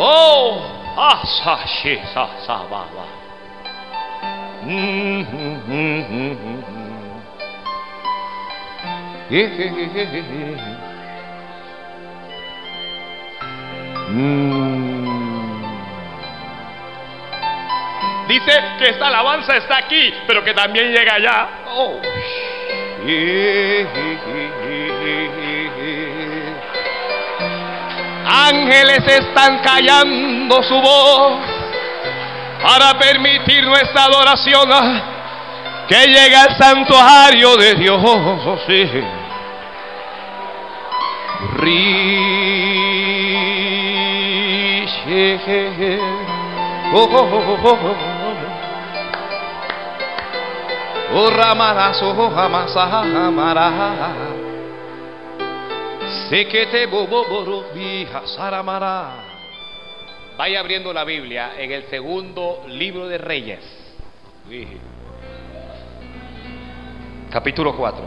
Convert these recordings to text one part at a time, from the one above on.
Oh, asa, shi, sa, sa, ba, ba. Mm, mm, mm, mm, mm. Yeah, yeah, yeah, yeah, yeah. Mm. Dice que esta alabanza está aquí, pero que también llega allá. Oh. Ángeles están callando su voz para permitir nuestra adoración que llegue al santuario de Dios. Oh, sí. Ri- Oh, oh, oh, oh, Sekete. Vaya abriendo la Biblia en el segundo libro de Reyes. Capítulo 4.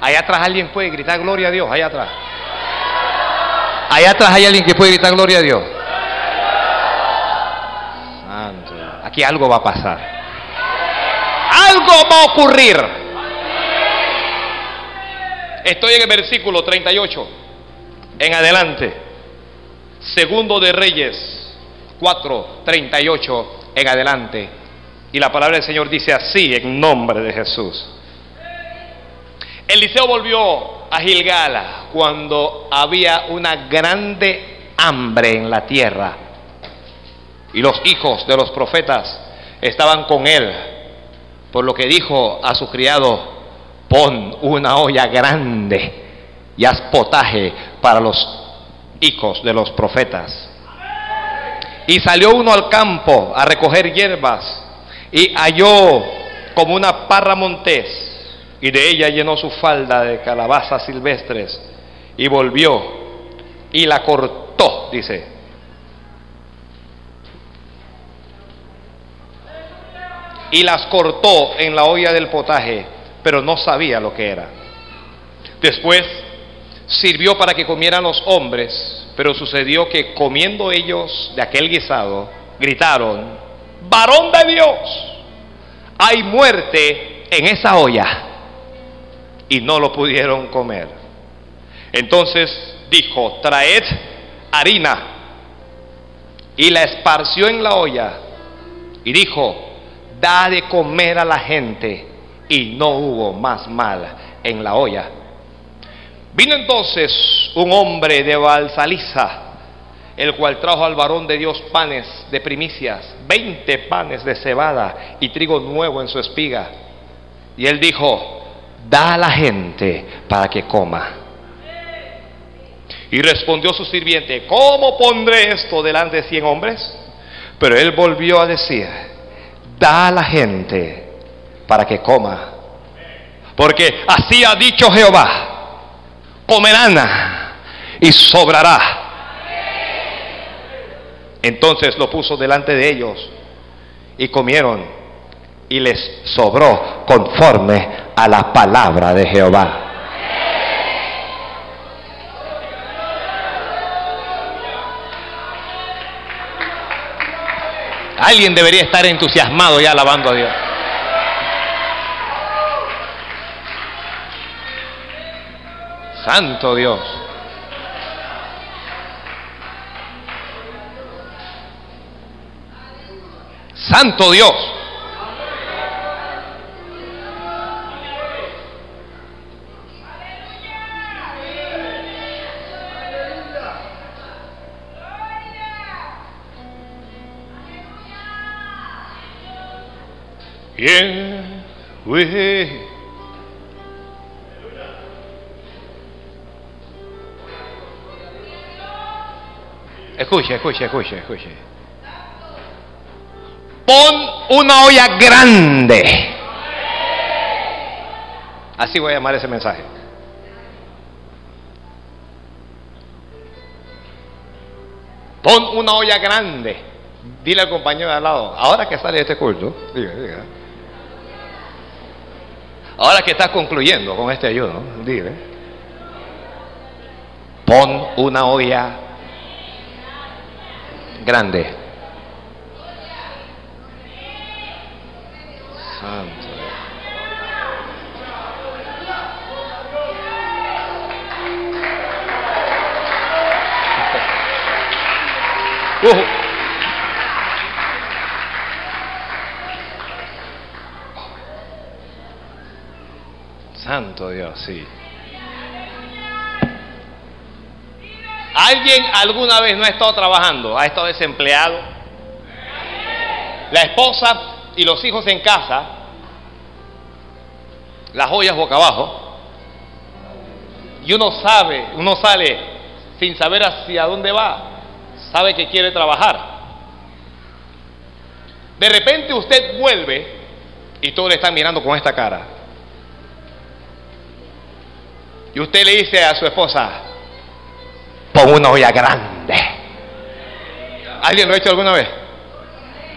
Allá atrás alguien puede gritar gloria a Dios, allá atrás. Allá atrás hay alguien que puede gritar gloria a Dios. Santo. Aquí algo va a pasar. Algo va a ocurrir. Estoy en el versículo 38. En adelante. Segundo de Reyes 4, 38 en adelante. Y la palabra del Señor dice así en nombre de Jesús. Eliseo volvió a Gilgala cuando había una grande hambre en la tierra. Y los hijos de los profetas estaban con él. Por lo que dijo a su criado, pon una olla grande y haz potaje para los hijos de los profetas. Y salió uno al campo a recoger hierbas y halló como una parra montés y de ella llenó su falda de calabazas silvestres y volvió y la cortó, dice. Y las cortó en la olla del potaje, pero no sabía lo que era. Después sirvió para que comieran los hombres, pero sucedió que comiendo ellos de aquel guisado, gritaron, varón de Dios, hay muerte en esa olla. Y no lo pudieron comer. Entonces dijo, traed harina. Y la esparció en la olla. Y dijo, da de comer a la gente. Y no hubo más mal en la olla. Vino entonces un hombre de Balsaliza, el cual trajo al varón de Dios panes de primicias, veinte panes de cebada y trigo nuevo en su espiga. Y él dijo, da a la gente para que coma. Y respondió su sirviente, ¿cómo pondré esto delante de cien hombres? Pero él volvió a decir, da a la gente para que coma. Porque así ha dicho Jehová, comerán y sobrará. Entonces lo puso delante de ellos y comieron y les sobró conforme a la palabra de Jehová. Alguien debería estar entusiasmado ya alabando a Dios. Santo Dios. Santo Dios. Yeah. Escuche, escuche, escuche, escuche. Pon una olla grande. Así voy a llamar ese mensaje. Pon una olla grande. Dile al compañero de al lado, ahora que sale este culto, diga, diga. Ahora que estás concluyendo con este ayuno, dile. Pon una olla grande. Santo. Uh. Santo Dios, sí. ¿Alguien alguna vez no ha estado trabajando? ¿Ha estado desempleado? La esposa y los hijos en casa, las joyas boca abajo, y uno sabe, uno sale sin saber hacia dónde va, sabe que quiere trabajar. De repente usted vuelve y todos le están mirando con esta cara. Y usted le dice a su esposa, pon una olla grande. ¿Alguien lo ha hecho alguna vez?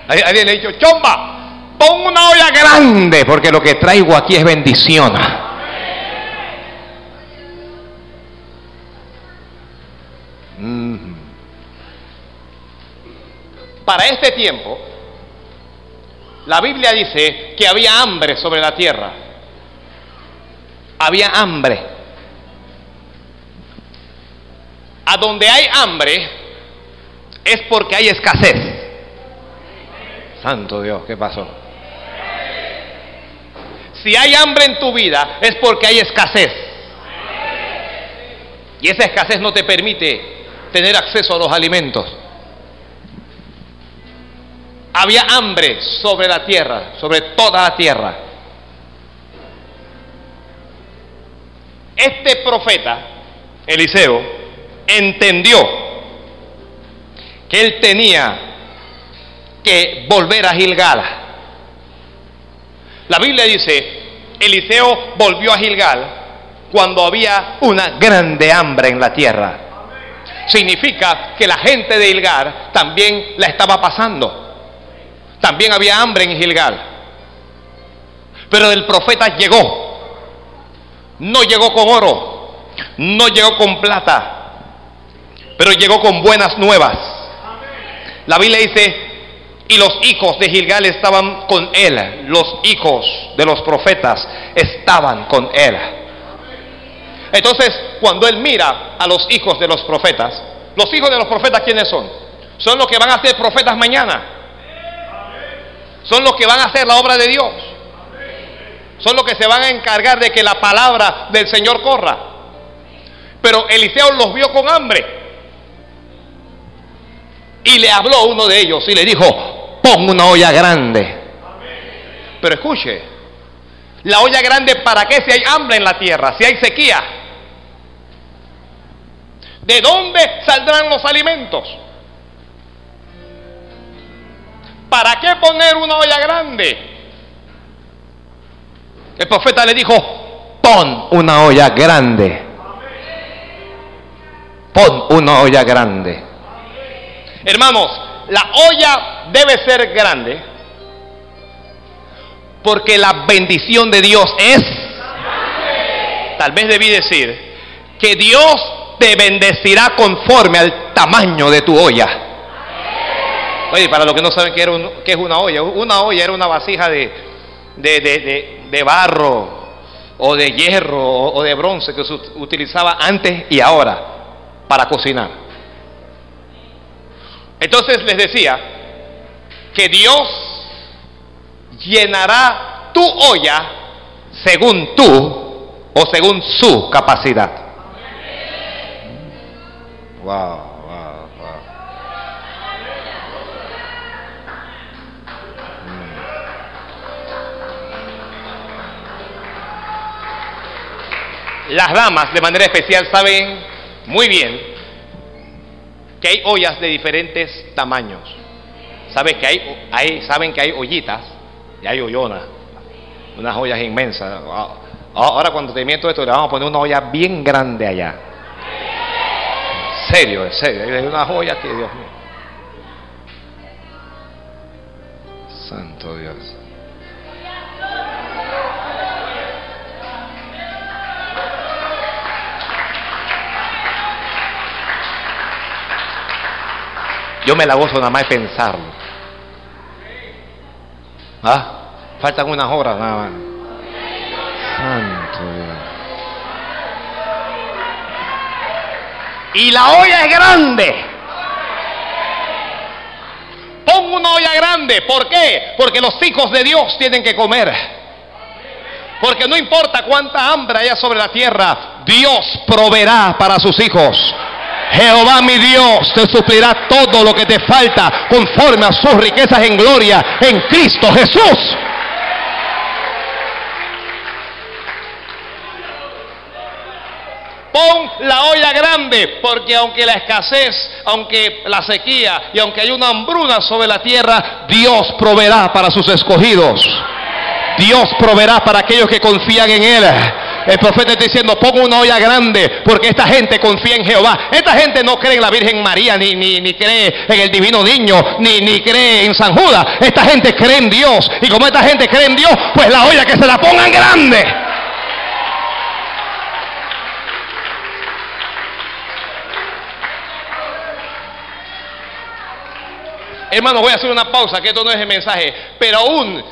¿Alguien le ha dicho, chomba, pon una olla grande, porque lo que traigo aquí es bendición? Mm. Para este tiempo, la Biblia dice que había hambre sobre la tierra. Había hambre. A donde hay hambre es porque hay escasez. Santo Dios, ¿qué pasó? Si hay hambre en tu vida es porque hay escasez. Y esa escasez no te permite tener acceso a los alimentos. Había hambre sobre la tierra, sobre toda la tierra. Este profeta, Eliseo, entendió que él tenía que volver a Gilgal. La Biblia dice, Eliseo volvió a Gilgal cuando había una grande hambre en la tierra. Significa que la gente de Gilgal también la estaba pasando. También había hambre en Gilgal. Pero el profeta llegó. No llegó con oro, no llegó con plata, pero llegó con buenas nuevas. La Biblia dice, y los hijos de Gilgal estaban con él, los hijos de los profetas estaban con él. Entonces, cuando él mira a los hijos de los profetas, los hijos de los profetas, ¿quiénes son? Son los que van a ser profetas mañana. Son los que van a hacer la obra de Dios. Son los que se van a encargar de que la palabra del Señor corra. Pero Eliseo los vio con hambre. Y le habló uno de ellos y le dijo, pon una olla grande. Pero escuche, la olla grande para qué si hay hambre en la tierra, si hay sequía. ¿De dónde saldrán los alimentos? ¿Para qué poner una olla grande? El profeta le dijo, pon una olla grande. Pon una olla grande. Hermanos, la olla debe ser grande porque la bendición de Dios es, tal vez debí decir, que Dios te bendecirá conforme al tamaño de tu olla. Oye, para los que no saben qué, era es una olla, una olla era una vasija de, de, barro o de hierro o de bronce que se utilizaba antes y ahora para cocinar. Entonces les decía que Dios llenará tu olla según tú o según su capacidad. Wow, wow, wow. Las damas de manera especial saben muy bien que hay ollas de diferentes tamaños. ¿Saben que hay, hay, saben que hay ollitas y hay ollonas, unas ollas inmensas. Ahora cuando te miento esto, le vamos a poner una olla bien grande allá. En serio, en serio. Hay unas ollas que Dios mío. Santo Dios. Yo me la gozo nada más de pensarlo. ¿Ah? Faltan unas horas nada más. Santo Dios. Y la olla es grande. Pon una olla grande. ¿Por qué? Porque los hijos de Dios tienen que comer. Porque no importa cuánta hambre haya sobre la tierra, Dios proveerá para sus hijos. Jehová mi Dios te suplirá todo lo que te falta conforme a sus riquezas en gloria en Cristo Jesús. Pon la olla grande, porque aunque la escasez, aunque la sequía y aunque hay una hambruna sobre la tierra, Dios proveerá para sus escogidos. Dios proveerá para aquellos que confían en Él. El profeta está diciendo, pongo una olla grande porque esta gente confía en Jehová. Esta gente no cree en la Virgen María, ni, ni, ni cree en el divino niño, ni, ni cree en San Judas. Esta gente cree en Dios. Y como esta gente cree en Dios, pues la olla que se la pongan grande. Hermano, voy a hacer una pausa, que esto no es el mensaje, pero aún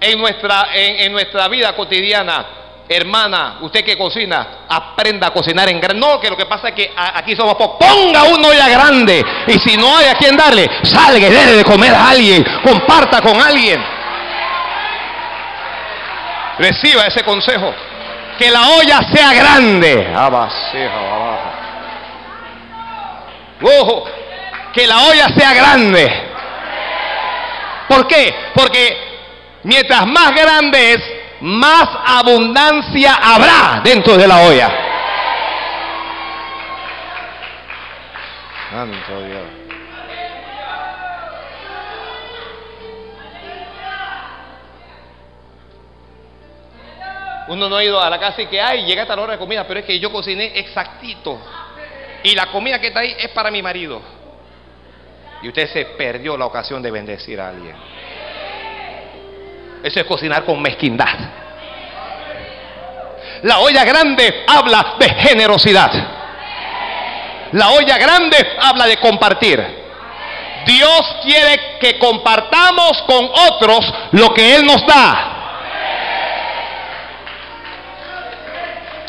en nuestra, en, nuestra vida cotidiana, hermana, usted que cocina, aprenda a cocinar en grande. No, que lo que pasa es que aquí somos pocos. Ponga una olla grande. Y si no hay a quien darle, salga y déle de comer a alguien. Comparta con alguien. Reciba ese consejo. Que la olla sea grande. Ojo, que la olla sea grande. ¿Por qué? Porque mientras más grande es, más abundancia habrá dentro de la olla. Santo Dios. Uno no ha ido a la casa y que hay, llega a la hora de comida, pero es que yo cociné exactito. Y la comida que está ahí es para mi marido y usted se perdió la ocasión de bendecir a alguien. Eso es cocinar con mezquindad. La olla grande habla de generosidad. La olla grande habla de compartir. Dios quiere que compartamos con otros lo que Él nos da.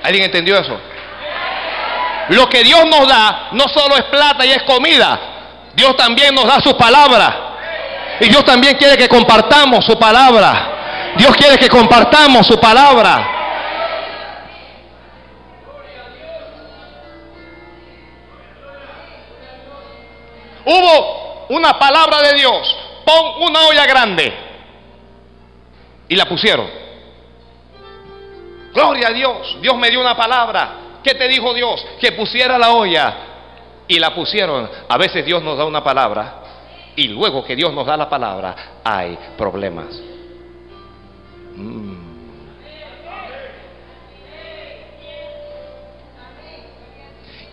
¿Alguien entendió eso? Lo que Dios nos da no solo es plata y es comida, Dios también nos da su palabra. Y Dios también quiere que compartamos su palabra. Dios quiere que compartamos su palabra. Hubo una palabra de Dios. Pon una olla grande. Y la pusieron. Gloria a Dios. Dios me dio una palabra. ¿Qué te dijo Dios? Que pusiera la olla y la pusieron. A veces Dios nos da una palabra y luego que Dios nos da la palabra hay problemas. Mm.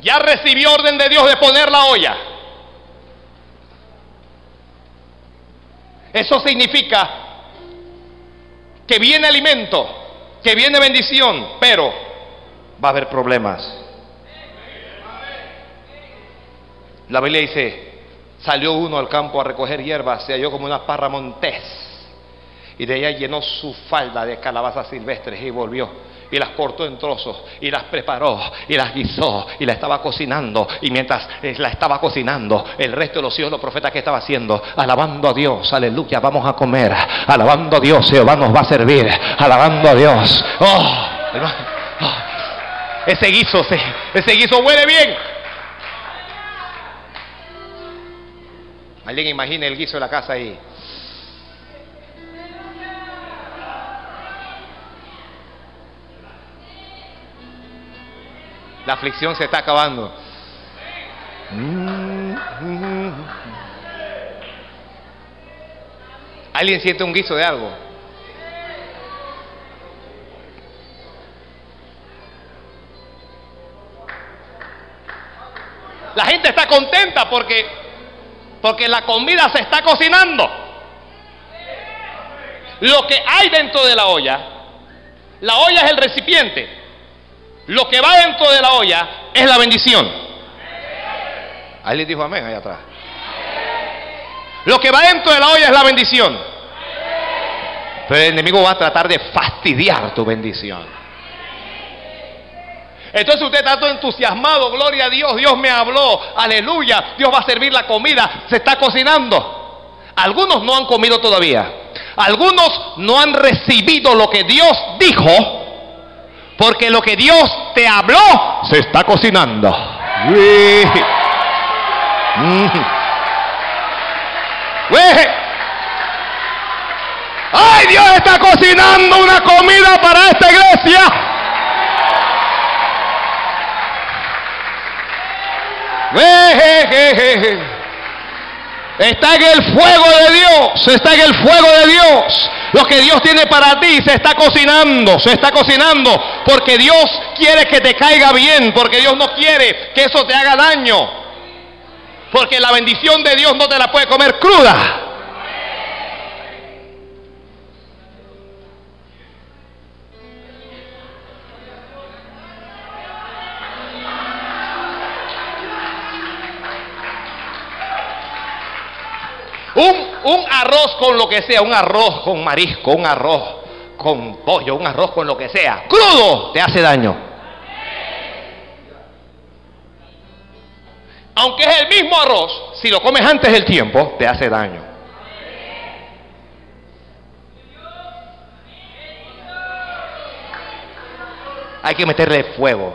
Ya recibió orden de Dios de poner la olla. Eso significa que viene alimento, que viene bendición, pero va a haber problemas. La Biblia dice, salió uno al campo a recoger hierbas, se halló como una parra montés. Y de ella llenó su falda de calabazas silvestres y volvió. Y las cortó en trozos y las preparó y las guisó y la estaba cocinando. Y mientras la estaba cocinando, el resto de los hijos, los profetas que estaba haciendo, alabando a Dios, aleluya, vamos a comer. Alabando a Dios, Jehová nos va a servir. Alabando a Dios. Oh, oh ese guiso, ese, ese guiso huele bien. Alguien imagine el guiso de la casa ahí. La aflicción se está acabando. ¿Alguien siente un guiso de algo? La gente está contenta porque porque la comida se está cocinando. Lo que hay dentro de la olla, la olla es el recipiente. Lo que va dentro de la olla es la bendición. Ahí le dijo amén allá atrás. Lo que va dentro de la olla es la bendición. Pero el enemigo va a tratar de fastidiar tu bendición. Entonces usted está todo entusiasmado, gloria a Dios, Dios me habló, aleluya, Dios va a servir la comida, se está cocinando. Algunos no han comido todavía, algunos no han recibido lo que Dios dijo, porque lo que Dios te habló se está cocinando. Mm. ¡Ay, Dios está cocinando una comida para esta iglesia! Está en el fuego de Dios, está en el fuego de Dios. Lo que Dios tiene para ti se está cocinando, se está cocinando porque Dios quiere que te caiga bien, porque Dios no quiere que eso te haga daño. Porque la bendición de Dios no te la puede comer cruda. Un, arroz con lo que sea, un arroz con marisco, un arroz con pollo, un arroz con lo que sea, crudo, te hace daño. aunque es el mismo arroz, si lo comes antes del tiempo, te hace daño. Hay que meterle fuego.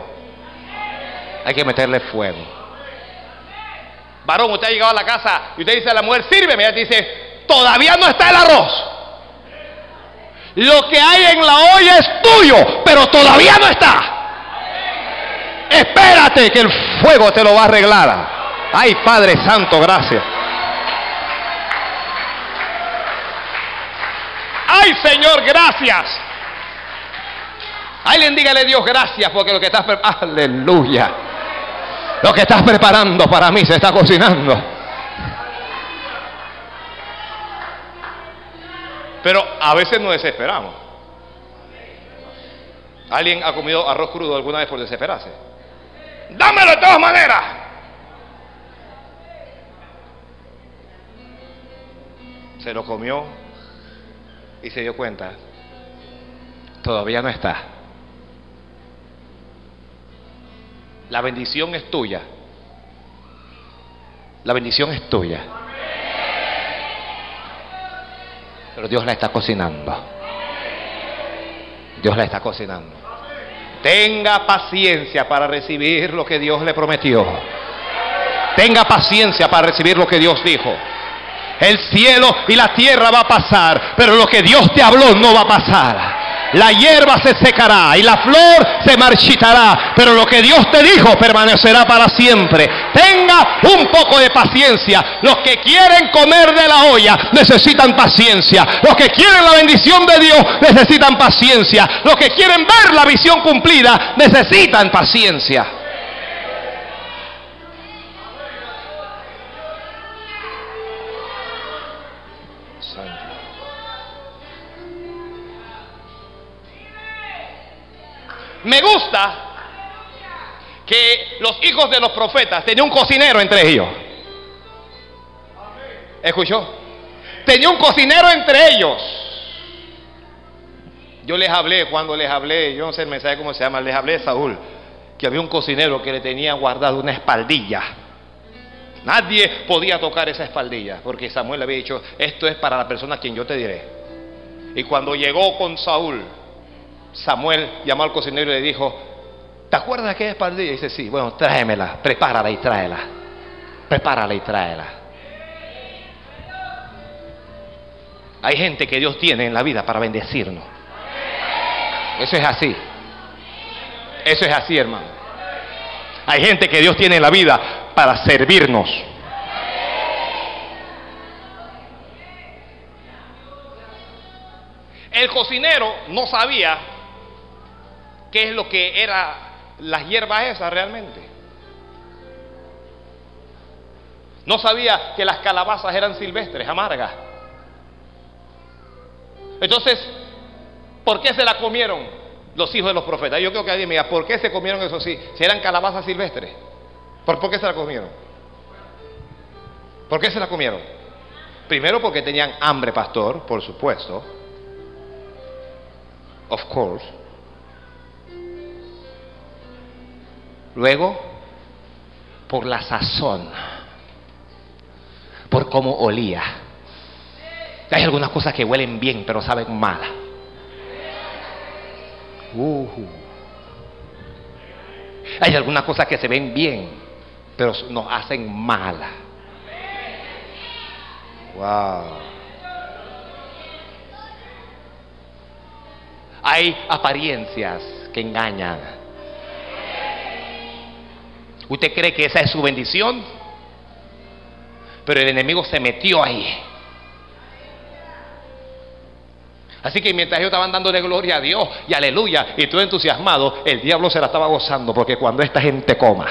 Hay que meterle fuego. Varón, usted ha llegado a la casa y usted dice a la mujer, sírveme. Ella dice, todavía no está el arroz. Lo que hay en la olla es tuyo, pero todavía no está. Espérate que el fuego te lo va a arreglar. Ay, Padre Santo, gracias. Ay, Señor, gracias. Alguien dígale Dios gracias porque lo que estás aleluya. Lo que estás preparando para mí se está cocinando. Pero a veces nos desesperamos. ¿Alguien ha comido arroz crudo alguna vez por desesperarse? Dámelo de todas maneras. Se lo comió y se dio cuenta. Todavía no está. La bendición es tuya. La bendición es tuya. Pero Dios la está cocinando. Dios la está cocinando. Tenga paciencia para recibir lo que Dios le prometió. Tenga paciencia para recibir lo que Dios dijo. El cielo y la tierra va a pasar, pero lo que Dios te habló no va a pasar. La hierba se secará y la flor se marchitará, pero lo que Dios te dijo permanecerá para siempre. Tenga un poco de paciencia. Los que quieren comer de la olla necesitan paciencia. Los que quieren la bendición de Dios necesitan paciencia. Los que quieren ver la visión cumplida necesitan paciencia. Me gusta que los hijos de los profetas tenían un cocinero entre ellos. ¿Escuchó? Tenía un cocinero entre ellos. Yo les hablé, cuando les hablé, yo no sé el mensaje cómo se llama, les hablé de Saúl, que había un cocinero que le tenía guardado una espaldilla. Nadie podía tocar esa espaldilla, porque Samuel le había dicho, esto es para la persona a quien yo te diré. Y cuando llegó con Saúl, Samuel llamó al cocinero y le dijo, ¿te acuerdas de aquella espaldilla? Y dice, sí, bueno, tráemela, prepárala y tráela. Prepárala y tráela. Hay gente que Dios tiene en la vida para bendecirnos. Eso es así. Eso es así, hermano. Hay gente que Dios tiene en la vida para servirnos. El cocinero no sabía qué es lo que era las hierbas esas realmente. No sabía que las calabazas eran silvestres, amargas. Entonces, ¿por qué se la comieron los hijos de los profetas? Yo creo que alguien me diga, ¿por qué se comieron eso sí? Si eran calabazas silvestres. ¿Por, ¿Por qué se la comieron? ¿Por qué se la comieron? Primero porque tenían hambre, pastor, por supuesto. Of course. Luego, por la sazón, por cómo olía. Hay algunas cosas que huelen bien, pero saben mal. Hay algunas cosas que se ven bien, pero nos hacen mal. Wow. Hay apariencias que engañan. ¿Usted cree que esa es su bendición? Pero el enemigo se metió ahí. Así que mientras ellos estaban dándole gloria a Dios y aleluya, y tú entusiasmado, el diablo se la estaba gozando porque cuando esta gente coma,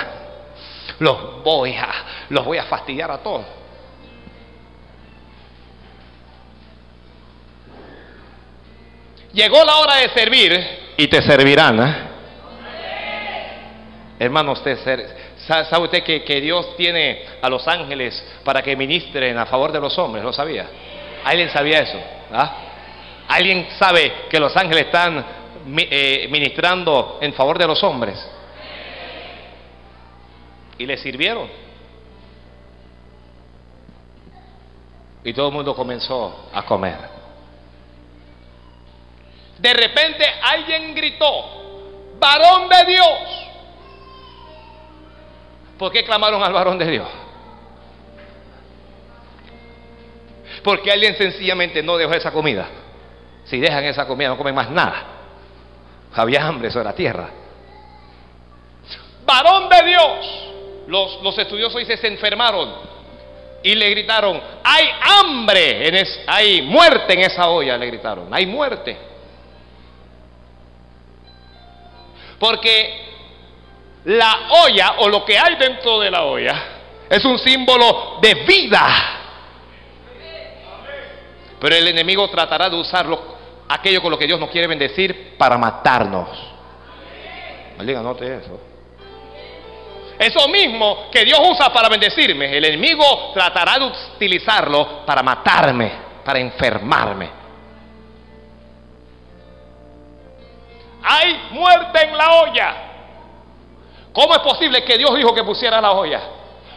los voy a, los voy a fastidiar a todos. Llegó la hora de servir y te servirán. ¿eh? Hermano, usted sabe usted que, que, Dios tiene a los ángeles para que ministren a favor de los hombres, ¿lo sabía? ¿Alguien sabía eso? ¿Ah? ¿Alguien sabe que los ángeles están eh, ministrando en favor de los hombres? Y le sirvieron. Y todo el mundo comenzó a comer. De repente alguien gritó, varón de Dios. ¿Por qué clamaron al varón de Dios? Porque alguien sencillamente no dejó esa comida. Si dejan esa comida, no comen más nada. Había hambre sobre la tierra. Varón de Dios. Los, los estudiosos se enfermaron y le gritaron, hay hambre, en hay muerte en esa olla, le gritaron, hay muerte. Porque la olla o lo que hay dentro de la olla es un símbolo de vida. Pero el enemigo tratará de usarlo aquello con lo que Dios nos quiere bendecir para matarnos. Diga, note eso. Eso mismo que Dios usa para bendecirme, el enemigo tratará de utilizarlo para matarme, para enfermarme. Hay muerte en la olla. ¿Cómo es posible que Dios dijo que pusiera la olla?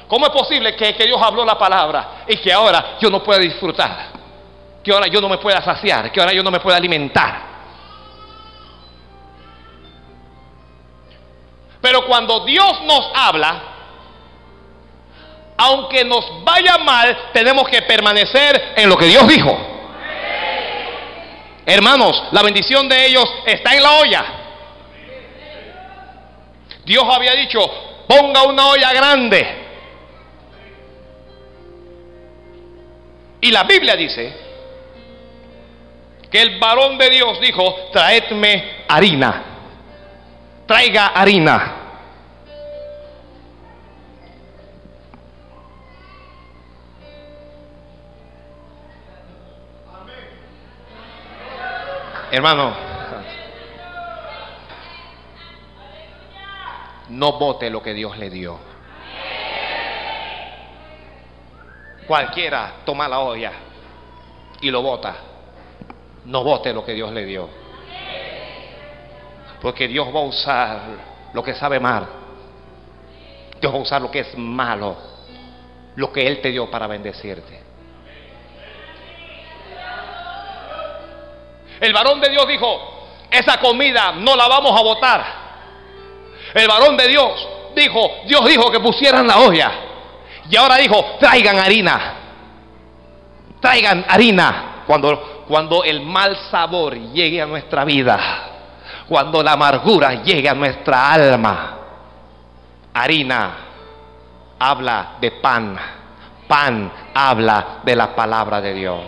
¿Cómo es posible que, que Dios habló la palabra y que ahora yo no pueda disfrutar? que ahora yo no me pueda saciar, que ahora yo no me pueda alimentar. Pero cuando Dios nos habla, aunque nos vaya mal, tenemos que permanecer en lo que Dios dijo. Hermanos, la bendición de ellos está en la olla. Dios había dicho, ponga una olla grande. Y la Biblia dice que el varón de Dios dijo, traedme harina, traiga harina. Hermano, no vote lo que Dios le dio. Cualquiera toma la olla y lo bota no vote lo que Dios le dio. Porque Dios va a usar lo que sabe mal. Dios va a usar lo que es malo. Lo que Él te dio para bendecirte. El varón de Dios dijo, esa comida no la vamos a votar. El varón de Dios dijo, Dios dijo que pusieran la olla. Y ahora dijo, traigan harina. Traigan harina. Cuando cuando el mal sabor llegue a nuestra vida, cuando la amargura llegue a nuestra alma. Harina habla de pan, pan habla de la palabra de Dios.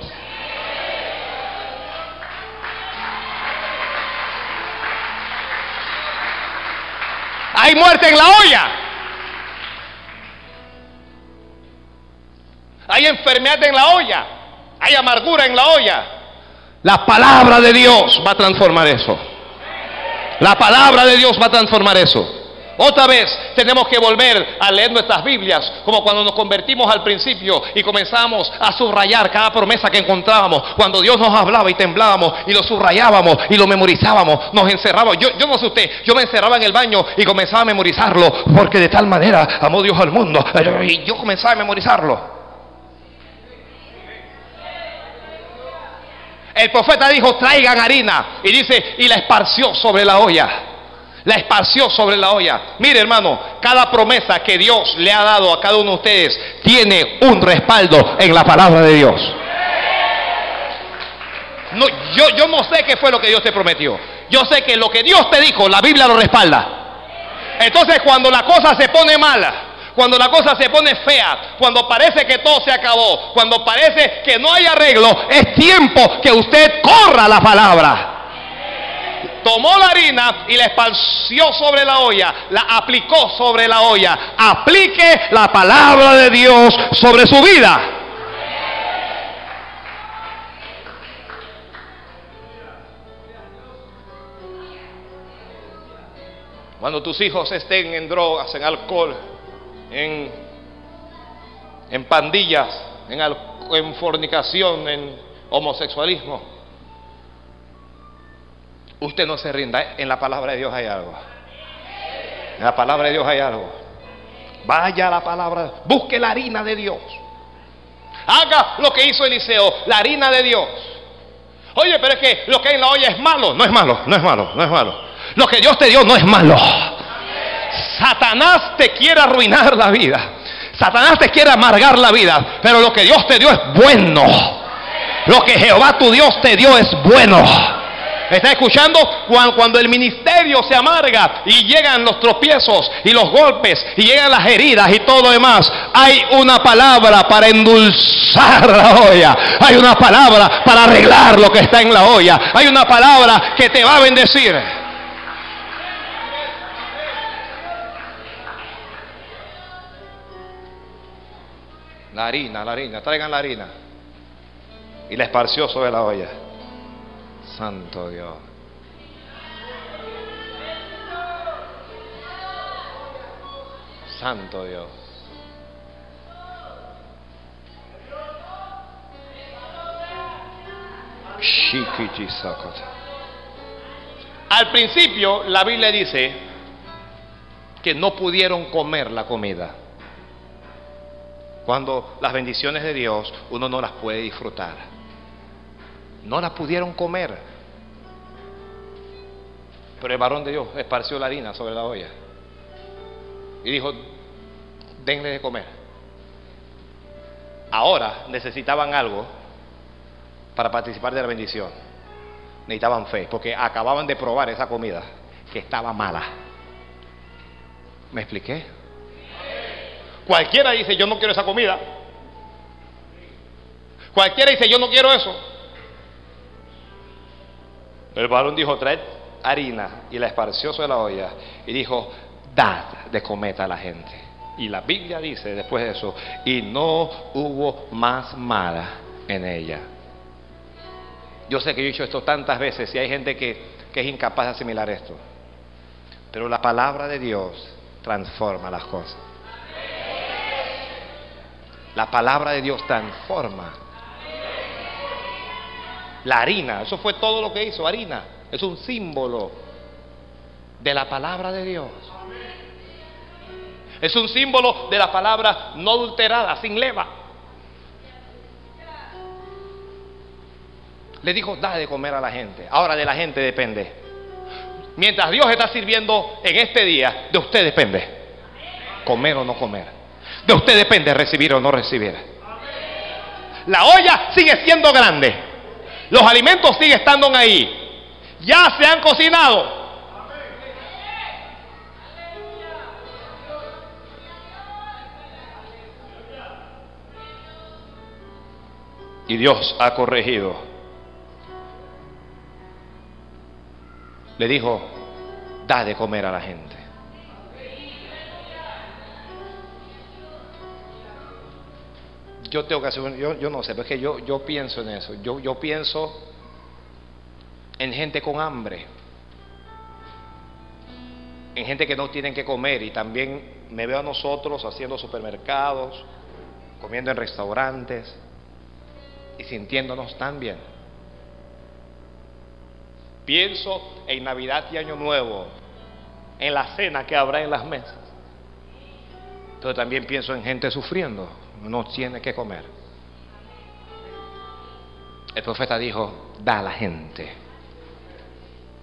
Hay muerte en la olla. Hay enfermedad en la olla. Hay amargura en la olla. La palabra de Dios va a transformar eso. La palabra de Dios va a transformar eso. Otra vez tenemos que volver a leer nuestras Biblias, como cuando nos convertimos al principio y comenzamos a subrayar cada promesa que encontrábamos. Cuando Dios nos hablaba y temblábamos y lo subrayábamos y lo memorizábamos, nos encerrábamos. Yo, yo no sé usted, yo me encerraba en el baño y comenzaba a memorizarlo, porque de tal manera amó Dios al mundo. Y yo comenzaba a memorizarlo. El profeta dijo, traigan harina. Y dice, y la esparció sobre la olla la esparció sobre la olla. Mire hermano, cada promesa que Dios le ha dado a cada uno de ustedes tiene un respaldo en la palabra de Dios. No, yo, yo no sé qué fue lo que Dios te prometió. Yo sé que lo que Dios te dijo, la Biblia lo respalda. Entonces cuando la cosa se pone mala, cuando la cosa se pone fea, cuando parece que todo se acabó, cuando parece que no hay arreglo, es tiempo que usted corra la palabra tomó la harina y la esparció sobre la olla, la aplicó sobre la olla. Aplique la palabra de Dios sobre su vida. Cuando tus hijos estén en drogas, en alcohol, en, en pandillas, en, en fornicación, en homosexualismo, Usted no se rinda. En la palabra de Dios hay algo. En la palabra de Dios hay algo. Vaya a la palabra. Busque la harina de Dios. Haga lo que hizo Eliseo. La harina de Dios. Oye, pero es que lo que hay en la olla es malo. No es malo, no es malo, no es malo. Lo que Dios te dio no es malo. Satanás te quiere arruinar la vida. Satanás te quiere amargar la vida. Pero lo que Dios te dio es bueno. Lo que Jehová tu Dios te dio es bueno está escuchando? Cuando, el ministerio se amarga y llegan los tropiezos y los golpes y llegan las heridas y todo demás, hay una palabra para endulzar la olla. Hay una palabra para arreglar lo que está en la olla. Hay una palabra que te va a bendecir. La harina, la harina, traigan la harina. Y la esparció sobre la olla. Santo Dios. Santo Dios. Al principio la Biblia dice que no pudieron comer la comida. Cuando las bendiciones de Dios uno no las puede disfrutar. No la pudieron comer. Pero el varón de Dios esparció la harina sobre la olla. Y dijo, denle de comer. Ahora necesitaban algo para participar de la bendición. Necesitaban fe, porque acababan de probar esa comida que estaba mala. ¿Me expliqué? Cualquiera dice, yo no quiero esa comida. Cualquiera dice, yo no quiero eso. El varón dijo, trae harina y la esparció sobre la olla y dijo, dad de comer a la gente. Y la Biblia dice después de eso, y no hubo más mala en ella. Yo sé que yo he dicho esto tantas veces y hay gente que, que es incapaz de asimilar esto. Pero la palabra de Dios transforma las cosas. La palabra de Dios transforma la harina, eso fue todo lo que hizo, harina. Es un símbolo de la palabra de Dios. Es un símbolo de la palabra no adulterada, sin leva. Le dijo, da de comer a la gente. Ahora de la gente depende. Mientras Dios está sirviendo en este día, de usted depende. Comer o no comer. De usted depende recibir o no recibir. La olla sigue siendo grande. Los alimentos siguen estando ahí. Ya se han cocinado. Y Dios ha corregido. Le dijo, da de comer a la gente. Yo tengo que hacer, yo, yo no sé, porque yo, yo pienso en eso. Yo, yo pienso en gente con hambre. en gente que no tienen que comer y también me veo a nosotros haciendo supermercados, comiendo en restaurantes y sintiéndonos tan bien. Pienso en Navidad y Año Nuevo, en la cena que habrá en las mesas. Pero también pienso en gente sufriendo, no tiene que comer. El profeta dijo, da a la gente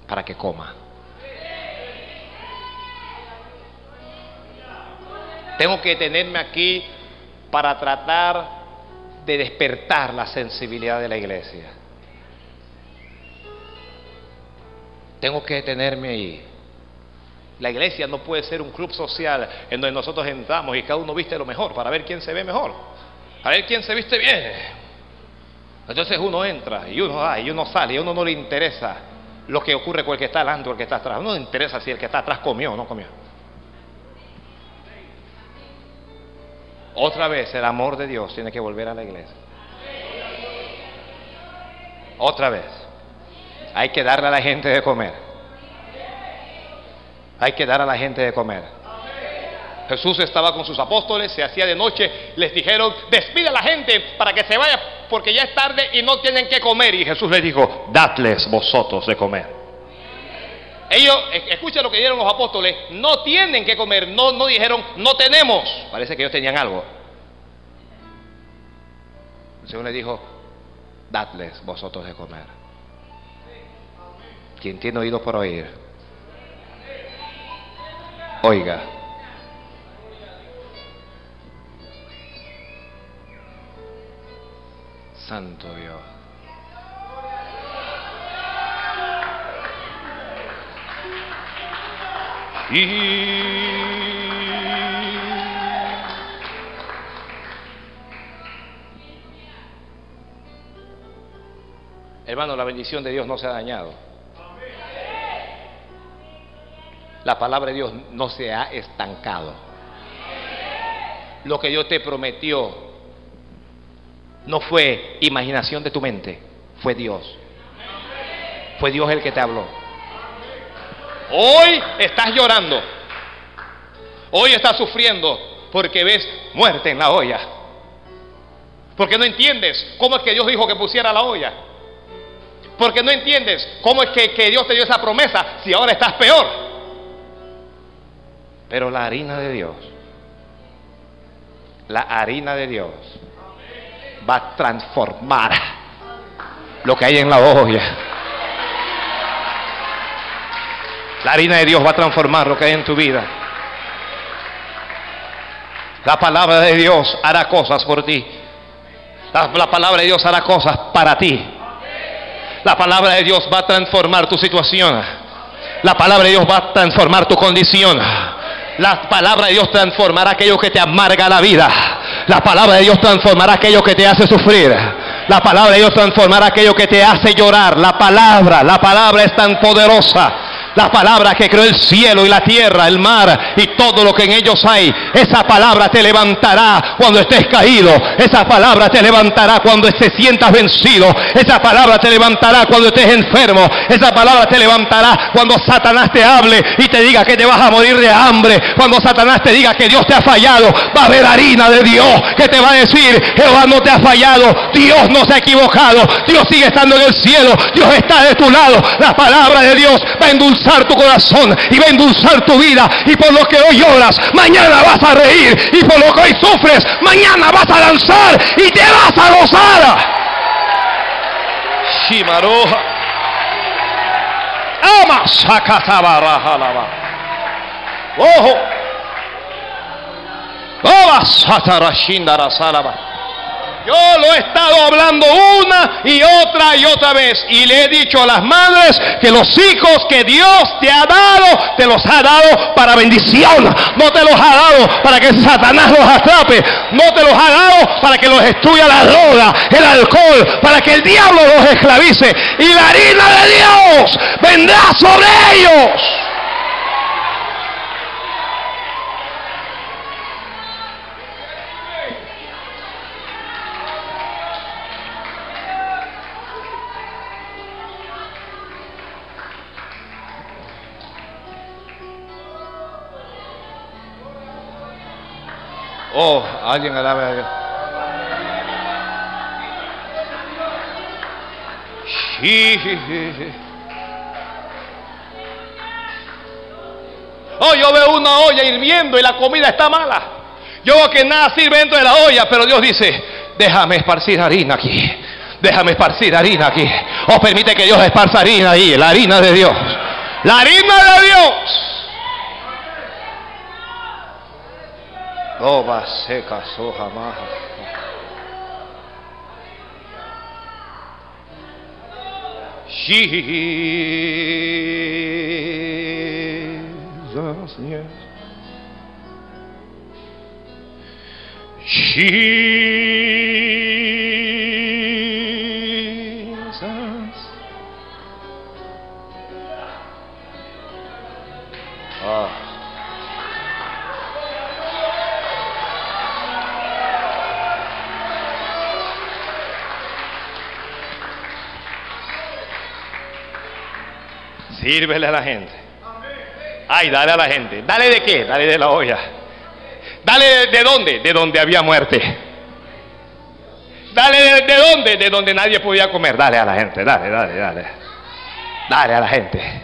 para que coma. Tengo que tenerme aquí para tratar de despertar la sensibilidad de la iglesia. Tengo que detenerme ahí. La iglesia no puede ser un club social en donde nosotros entramos y cada uno viste lo mejor para ver quién se ve mejor, a ver quién se viste bien. Entonces uno entra y uno va y uno sale y a uno no le interesa lo que ocurre con el que está delante o el que está atrás. A uno no le interesa si el que está atrás comió o no comió. Otra vez el amor de Dios tiene que volver a la iglesia. Otra vez. Hay que darle a la gente de comer. Hay que dar a la gente de comer. Jesús estaba con sus apóstoles, se hacía de noche, les dijeron, despide a la gente para que se vaya porque ya es tarde y no tienen que comer. Y Jesús les dijo, dadles vosotros de comer. Ellos, escuchen lo que dieron los apóstoles, no tienen que comer, no, no dijeron, no tenemos. Parece que ellos tenían algo. El Señor les dijo, dadles vosotros de comer. Quien tiene oído por oír, oiga. Santo Dios. Y Hermano, la bendición de Dios no se ha dañado. La palabra de Dios no se ha estancado. Lo que Dios te prometió no fue imaginación de tu mente, fue Dios. Fue Dios el que te habló. Hoy estás llorando. Hoy estás sufriendo porque ves muerte en la olla. Porque no entiendes cómo es que Dios dijo que pusiera la olla. Porque no entiendes cómo es que, Dios te dio esa promesa si ahora estás peor. Pero la harina de Dios, la harina de Dios va a transformar lo que hay en la olla. La harina de Dios va a transformar lo que hay en tu vida. La palabra de Dios hará cosas por ti. La, la, palabra de Dios hará cosas para ti. La palabra de Dios va a transformar tu situación. La palabra de Dios va a transformar tu condición. La palabra de Dios transformará aquello que te amarga la vida. La palabra de Dios transformará aquello que te hace sufrir. La palabra de Dios transformará aquello que te hace llorar. La palabra, la palabra es tan poderosa la palabra que creó el cielo y la tierra, el mar y todo lo que en ellos hay. Esa palabra te levantará cuando estés caído. Esa palabra te levantará cuando te sientas vencido. Esa palabra te levantará cuando estés enfermo. Esa palabra te levantará cuando Satanás te hable y te diga que te vas a morir de hambre. Cuando Satanás te diga que Dios te ha fallado, va a haber harina de Dios que te va a decir, Jehová no te ha fallado, Dios no se ha equivocado, Dios sigue estando en el cielo, Dios está de tu lado. La palabra de Dios va a endulzar tu corazón y va a endulzar tu vida. Y por lo que hoy lloras, mañana vas a reír. Y por lo que hoy sufres, mañana vas a danzar y te vas a gozar. Shimaroja. Ama Ojo. Oba satarashindara salaba. Yo lo he estado hablando una y otra y otra vez. Y le he dicho a las madres que los hijos que Dios te ha dado, te los ha dado para bendición. No te los ha dado para que Satanás los atrape. No te los ha dado para que los destruya la droga, el alcohol, para que el diablo los esclavice. Y la harina de Dios vendrá sobre ellos. Alguien alabe a Dios. Oh, yo veo una olla hirviendo y la comida está mala. Yo veo que nada sirve dentro de la olla, pero Dios dice, déjame esparcir harina aquí. Déjame esparcir harina aquí. Oh, permite que Dios esparza harina ahí, la harina de Dios. La harina de Dios. Oh, va seca, soja, maja. Jesus, yes. Jesus. Sírvele a la gente. Ay, dale a la gente. ¿Dale de qué? Dale de la olla. Dale de, dónde? De donde había muerte. Dale de, de, dónde? De donde nadie podía comer. Dale a la gente, dale, dale, dale. Dale a la gente.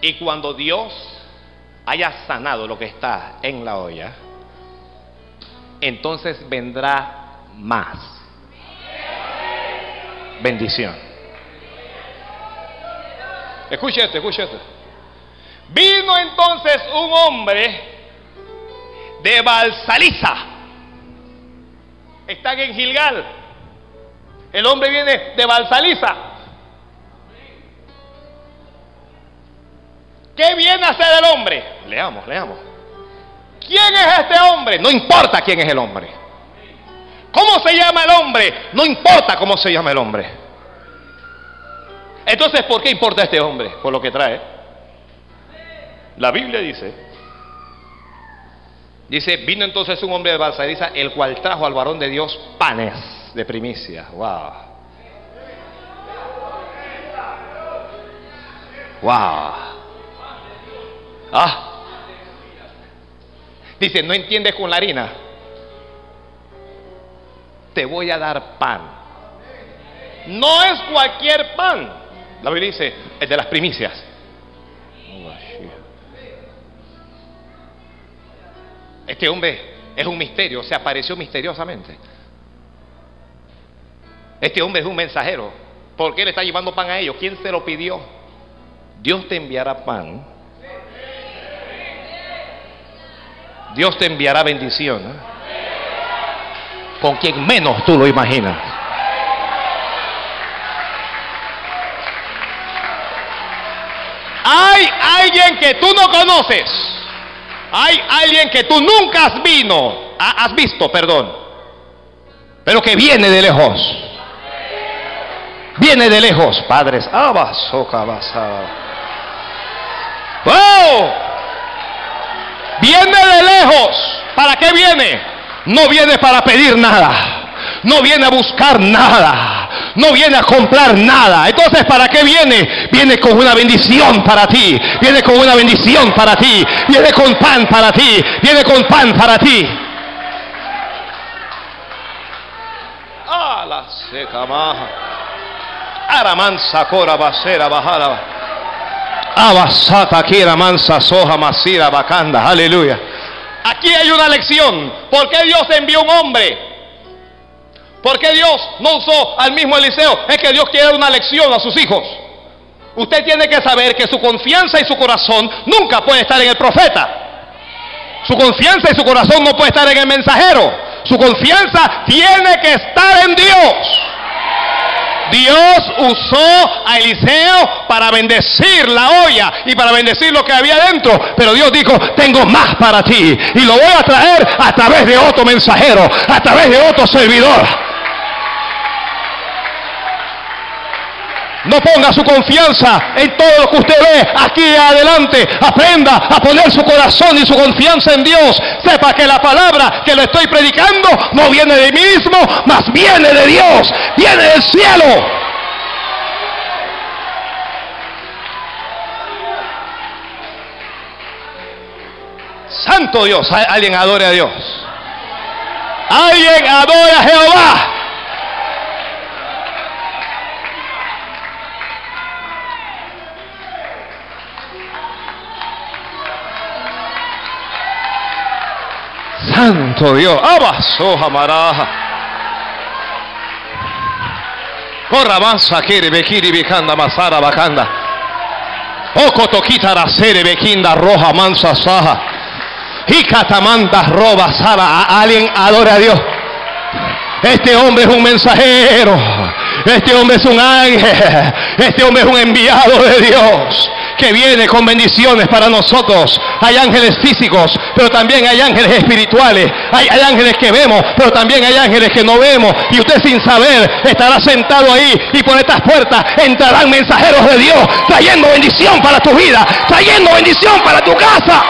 Y cuando Dios haya sanado lo que está en la olla, entonces vendrá más bendición. Escuche esto, escuche esto. Vino entonces un hombre de Balsaliza. Están en Gilgal. El hombre viene de Balsaliza. ¿Qué viene a hacer el hombre? Leamos, leamos. ¿Quién es este hombre? No importa quién es el hombre. ¿Cómo se llama el hombre? No importa cómo se llama el hombre. Entonces, ¿por qué importa este hombre? Por lo que trae. La Biblia dice, dice, vino entonces un hombre de Balsariza, el cual trajo al varón de Dios panes de primicia. Wow. Wow. Ah. Dice, ¿no entiendes con la harina? Te voy a dar pan. No es cualquier pan. La Biblia dice, es de las primicias. Este hombre es un misterio, se apareció misteriosamente. Este hombre es un mensajero. ¿Por qué le está llevando pan a ellos? ¿Quién se lo pidió? Dios te enviará pan. Dios te enviará bendición. ¿eh? Con quien menos tú lo imaginas. Hay alguien que tú no conoces. Hay alguien que tú nunca has vino, has visto, perdón. Pero que viene de lejos. Viene de lejos, padres. ¡Wow! Viene de lejos. ¿Para qué viene? No viene para pedir nada. No viene a buscar nada. No viene a comprar nada. Entonces, ¿para qué viene? Viene con una bendición para ti. Viene con una bendición para ti. Viene con pan para ti. Viene con pan para ti. Ah, basera bajara. Abasata mansa soja masira. Aleluya. Aquí hay una lección. ¿Por qué Dios envió un hombre? ¿Por qué Dios no usó al mismo Eliseo? Es que Dios quiere una lección a sus hijos. Usted tiene que saber que su confianza y su corazón nunca puede estar en el profeta. Su confianza y su corazón no puede estar en el mensajero. Su confianza tiene que estar en Dios. Dios usó a Eliseo para bendecir la olla y para bendecir lo que había dentro. Pero Dios dijo, tengo más para ti. Y lo voy a traer a través de otro mensajero, a través de otro servidor. No ponga su confianza en todo lo que usted ve aquí adelante. Aprenda a poner su corazón y su confianza en Dios. Sepa que la palabra que le estoy predicando no viene de mí mismo, mas viene de Dios, viene del cielo. Santo Dios. Al- Alguien adore a Dios. Alguien adore a Jehová. Santo Dios. Abaso jamaraja. Corra mansa kiri bekiri bikanda masara bakanda. Oko tokita rasere bekinda roja mansa saja. Y catamanda roba sara. Alguien adora a Dios. Este hombre es un mensajero. Este hombre es un ángel. Este hombre es un enviado de Dios que viene con bendiciones para nosotros. Hay ángeles físicos, pero también hay ángeles espirituales. Hay, ángeles que vemos, pero también hay ángeles que no vemos. Y usted sin saber estará sentado ahí y por estas puertas entrarán mensajeros de Dios trayendo bendición para tu vida, trayendo bendición para tu casa.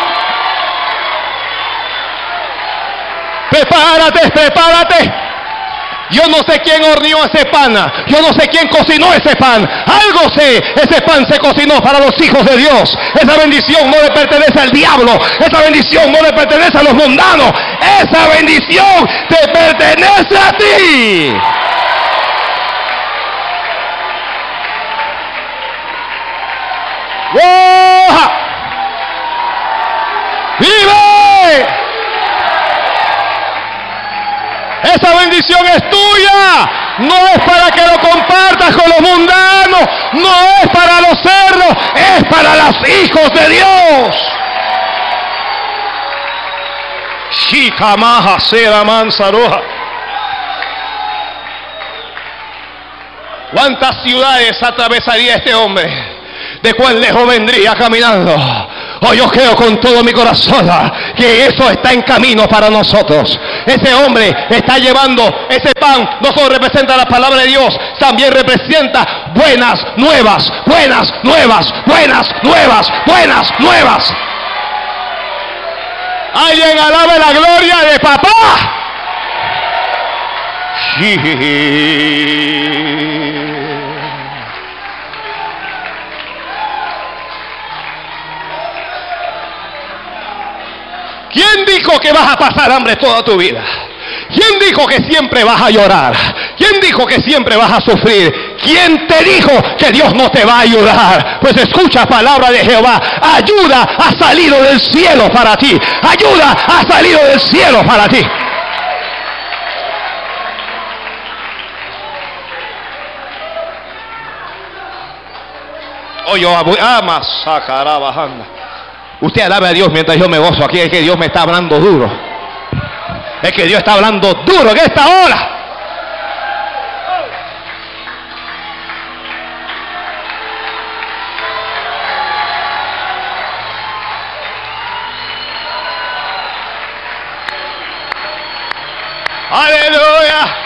Prepárate, prepárate. Yo no sé quién horneó ese pan. Yo no sé quién cocinó ese pan. Algo sé. Ese pan se cocinó para los hijos de Dios. Esa bendición no le pertenece al diablo. Esa bendición no le pertenece a los mundanos. Esa bendición te pertenece a ti. ¡Wow! Esa bendición es tuya. No es para que lo compartas con los mundanos. No es para los cerdos. Es para los hijos de Dios. Shikamaha Sera Mansaroja. ¿Cuántas ciudades atravesaría este hombre? ¿De cuán lejos vendría caminando? Oh, yo creo con todo mi corazón ah, que eso está en camino para nosotros. Ese hombre está llevando ese pan, no solo representa la palabra de Dios, también representa buenas nuevas, buenas nuevas, buenas nuevas, buenas nuevas. Alguien alabe la gloria de papá. ¿Quién dijo que vas a pasar hambre toda tu vida? ¿Quién dijo que siempre vas a llorar? ¿Quién dijo que siempre vas a sufrir? ¿Quién te dijo que Dios no te va a ayudar? Pues escucha palabra de Jehová. Ayuda ha salido del cielo para ti. Ayuda ha salido del cielo para ti. Oye, ama sacará bajando. Usted alabe a Dios mientras yo me gozo. Aquí es que Dios me está hablando duro. Es que Dios está hablando duro en esta hora. Aleluya.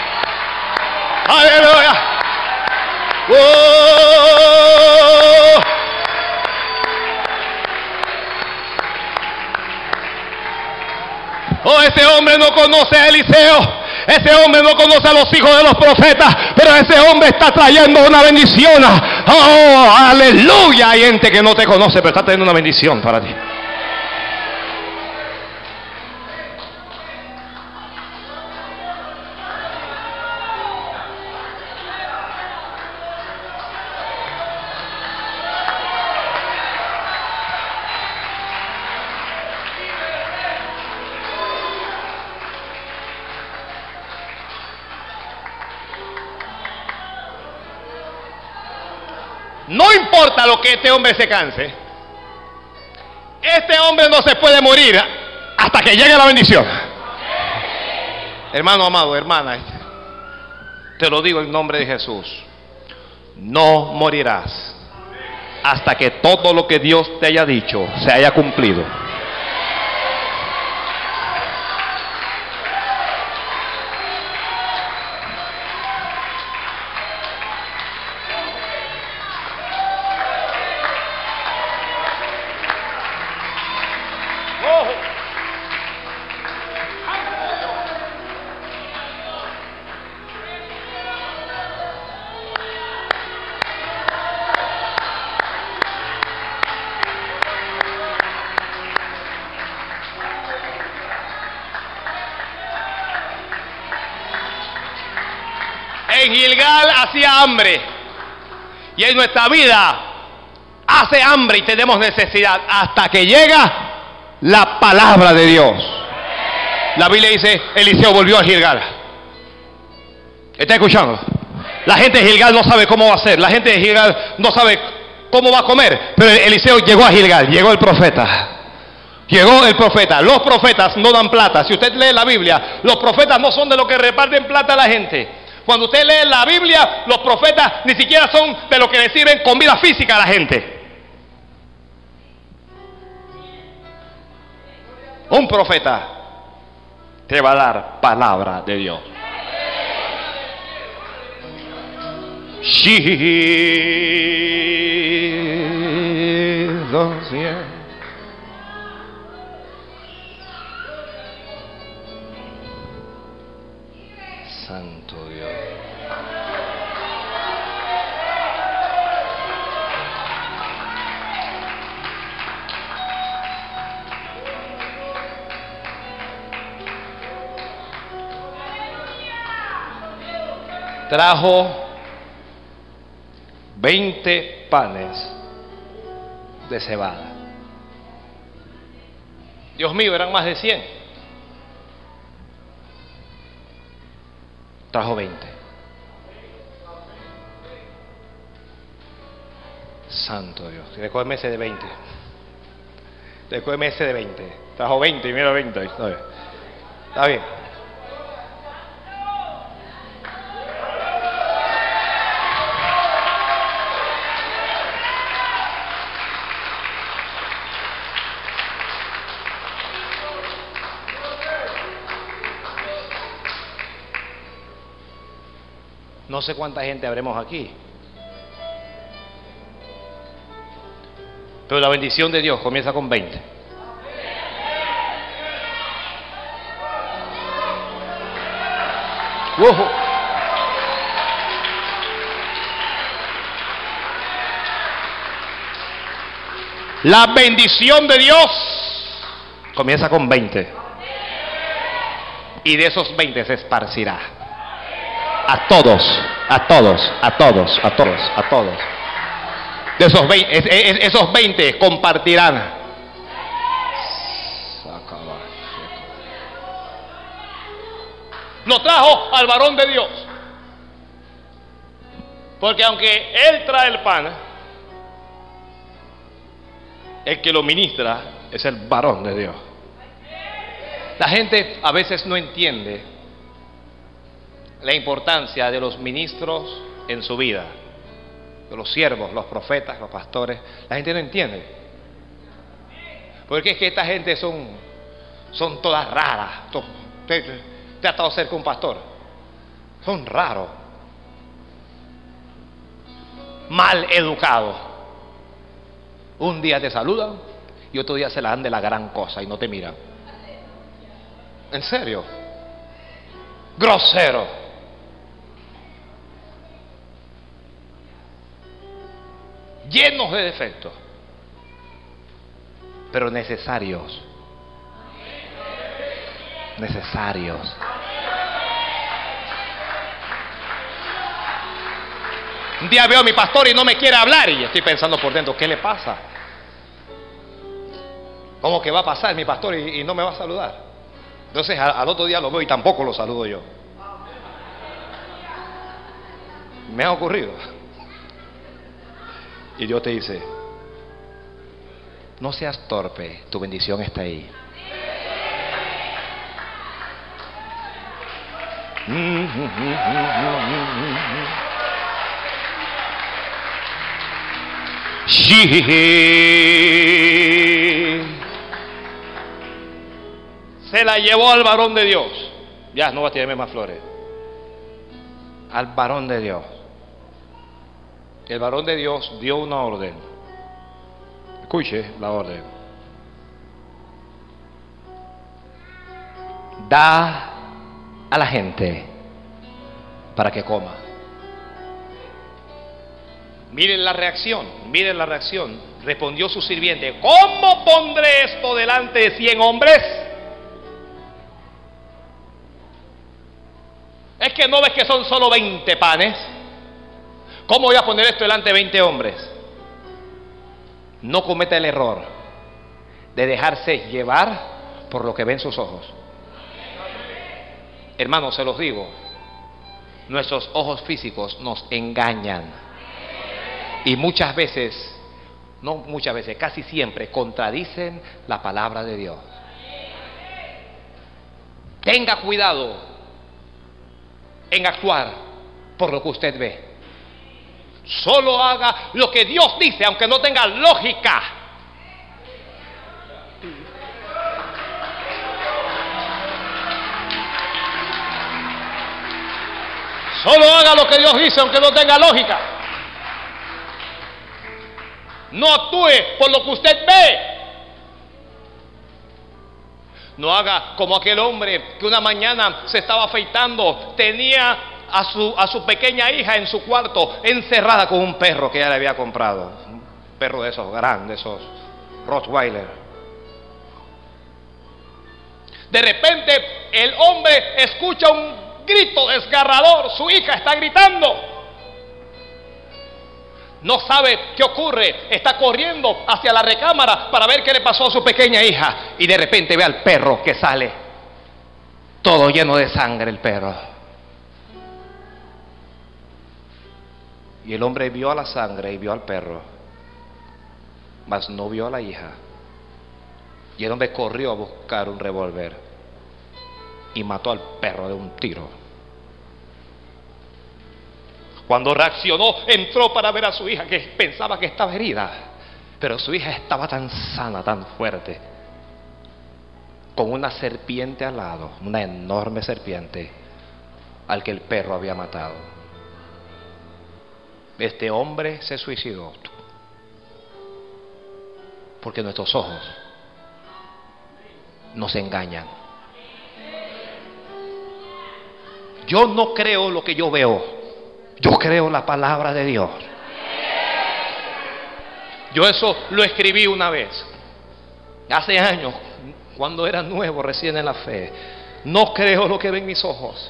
Aleluya. Oh. Oh, ese hombre no conoce a Eliseo. Ese hombre no conoce a los hijos de los profetas. Pero ese hombre está trayendo una bendición. Oh, aleluya. Hay gente que no te conoce, pero está trayendo una bendición para ti. Importa lo que este hombre se canse. Este hombre no se puede morir hasta que llegue la bendición. Hermano amado, hermana, te lo digo en nombre de Jesús. No morirás hasta que todo lo que Dios te haya dicho se haya cumplido. Gilgal hacía hambre. Y en nuestra vida hace hambre y tenemos necesidad hasta que llega la palabra de Dios. La Biblia dice, Eliseo volvió a Gilgal. ¿Está escuchando? La gente de Gilgal no sabe cómo va a ser. La gente de Gilgal no sabe cómo va a comer. Pero Eliseo llegó a Gilgal, llegó el profeta. Llegó el profeta. Los profetas no dan plata. Si usted lee la Biblia, los profetas no son de los que reparten plata a la gente. Cuando usted lee la Biblia, los profetas ni siquiera son de los que le sirven comida física a la gente. Un profeta te va a dar palabra de Dios. Jesus, yeah. Trajo 20 panes de cebada. Dios mío, eran más de 100. Trajo 20. Santo Dios. Recógeme ese de 20. Recógeme ese de 20. Trajo 20 y mira 20. Está bien. Está bien. No sé cuánta gente habremos aquí. Pero la bendición de Dios comienza con 20. Wow. La bendición de Dios comienza con 20. Y de esos 20 se esparcirá. A todos, a todos, a todos, a todos, a todos. De esos 20, esos 20 compartirán. Lo trajo al varón de Dios. Porque aunque Él trae el pan, el que lo ministra es el varón de Dios. La gente a veces no entiende la importancia de los ministros en su vida, de los siervos, los profetas, los pastores. La gente no entiende. Porque es que esta gente son, son todas raras. Te, te ha estado cerca un pastor. Son raros. Mal educados. Un día te saludan y otro día se la dan de la gran cosa y no te miran. En serio. Grosero. Llenos de defectos. Pero necesarios. Necesarios. Un día veo a mi pastor y no me quiere hablar y estoy pensando por dentro, ¿qué le pasa? ¿Cómo que va a pasar mi pastor y, no me va a saludar? Entonces al otro día lo veo y tampoco lo saludo yo. Me ha ocurrido. Y Dios te dice, no seas torpe, tu bendición está ahí. Se la llevó al varón de Dios. Ya, no va a tirarme más flores. Al varón de Dios. El varón de Dios dio una orden. Escuche la orden. Da a la gente para que coma. Miren la reacción, miren la reacción. Respondió su sirviente, ¿cómo pondré esto delante de cien hombres? Es que no ves que son solo 20 panes. ¿Cómo voy a poner esto delante de 20 hombres? No cometa el error de dejarse llevar por lo que ven sus ojos. Hermanos, se los digo, nuestros ojos físicos nos engañan. Y muchas veces, no muchas veces, casi siempre contradicen la palabra de Dios. Tenga cuidado en actuar por lo que usted ve. Solo haga lo que Dios dice, aunque no tenga lógica. Solo haga lo que Dios dice, aunque no tenga lógica. No actúe por lo que usted ve. No haga como aquel hombre que una mañana se estaba afeitando, tenía a su, a su pequeña hija en su cuarto encerrada con un perro que ella le había comprado. Un perro de esos grandes, esos Rottweiler. De repente el hombre escucha un grito desgarrador, su hija está gritando. No sabe qué ocurre, está corriendo hacia la recámara para ver qué le pasó a su pequeña hija y de repente ve al perro que sale, todo lleno de sangre el perro. Y el hombre vio a la sangre y vio al perro, mas no vio a la hija. Y el hombre corrió a buscar un revólver y mató al perro de un tiro. Cuando reaccionó, entró para ver a su hija que pensaba que estaba herida, pero su hija estaba tan sana, tan fuerte, con una serpiente al lado, una enorme serpiente al que el perro había matado. Este hombre se suicidó porque nuestros ojos nos engañan. Yo no creo lo que yo veo. Yo creo la palabra de Dios. Yo eso lo escribí una vez, hace años, cuando era nuevo recién en la fe. No creo lo que ven mis ojos.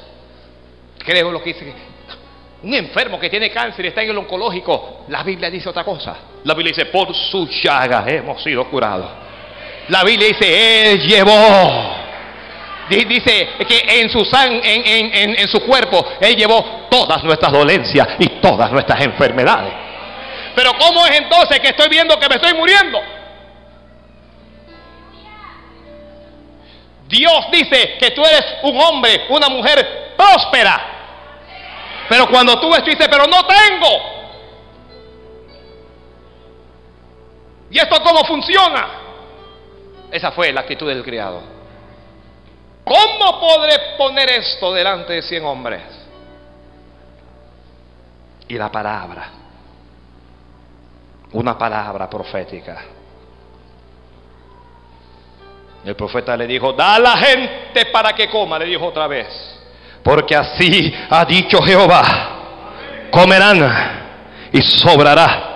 Creo lo que dice. Un enfermo que tiene cáncer y está en el oncológico, la Biblia dice otra cosa. La Biblia dice, por su llaga hemos sido curados. La Biblia dice, Él llevó Dice que en su, sang, en, en, su cuerpo Él llevó todas nuestras dolencias y todas nuestras enfermedades. Pero ¿cómo es entonces que estoy viendo que me estoy muriendo? Dios dice que tú eres un hombre, una mujer próspera. Pero cuando tú dices, pero no tengo. ¿Y esto cómo funciona? Esa fue la actitud del criado. ¿Cómo podré poner esto delante de cien hombres? Y la palabra, una palabra profética. El profeta le dijo, da a la gente para que coma, le dijo otra vez, porque así ha dicho Jehová, comerán y sobrará.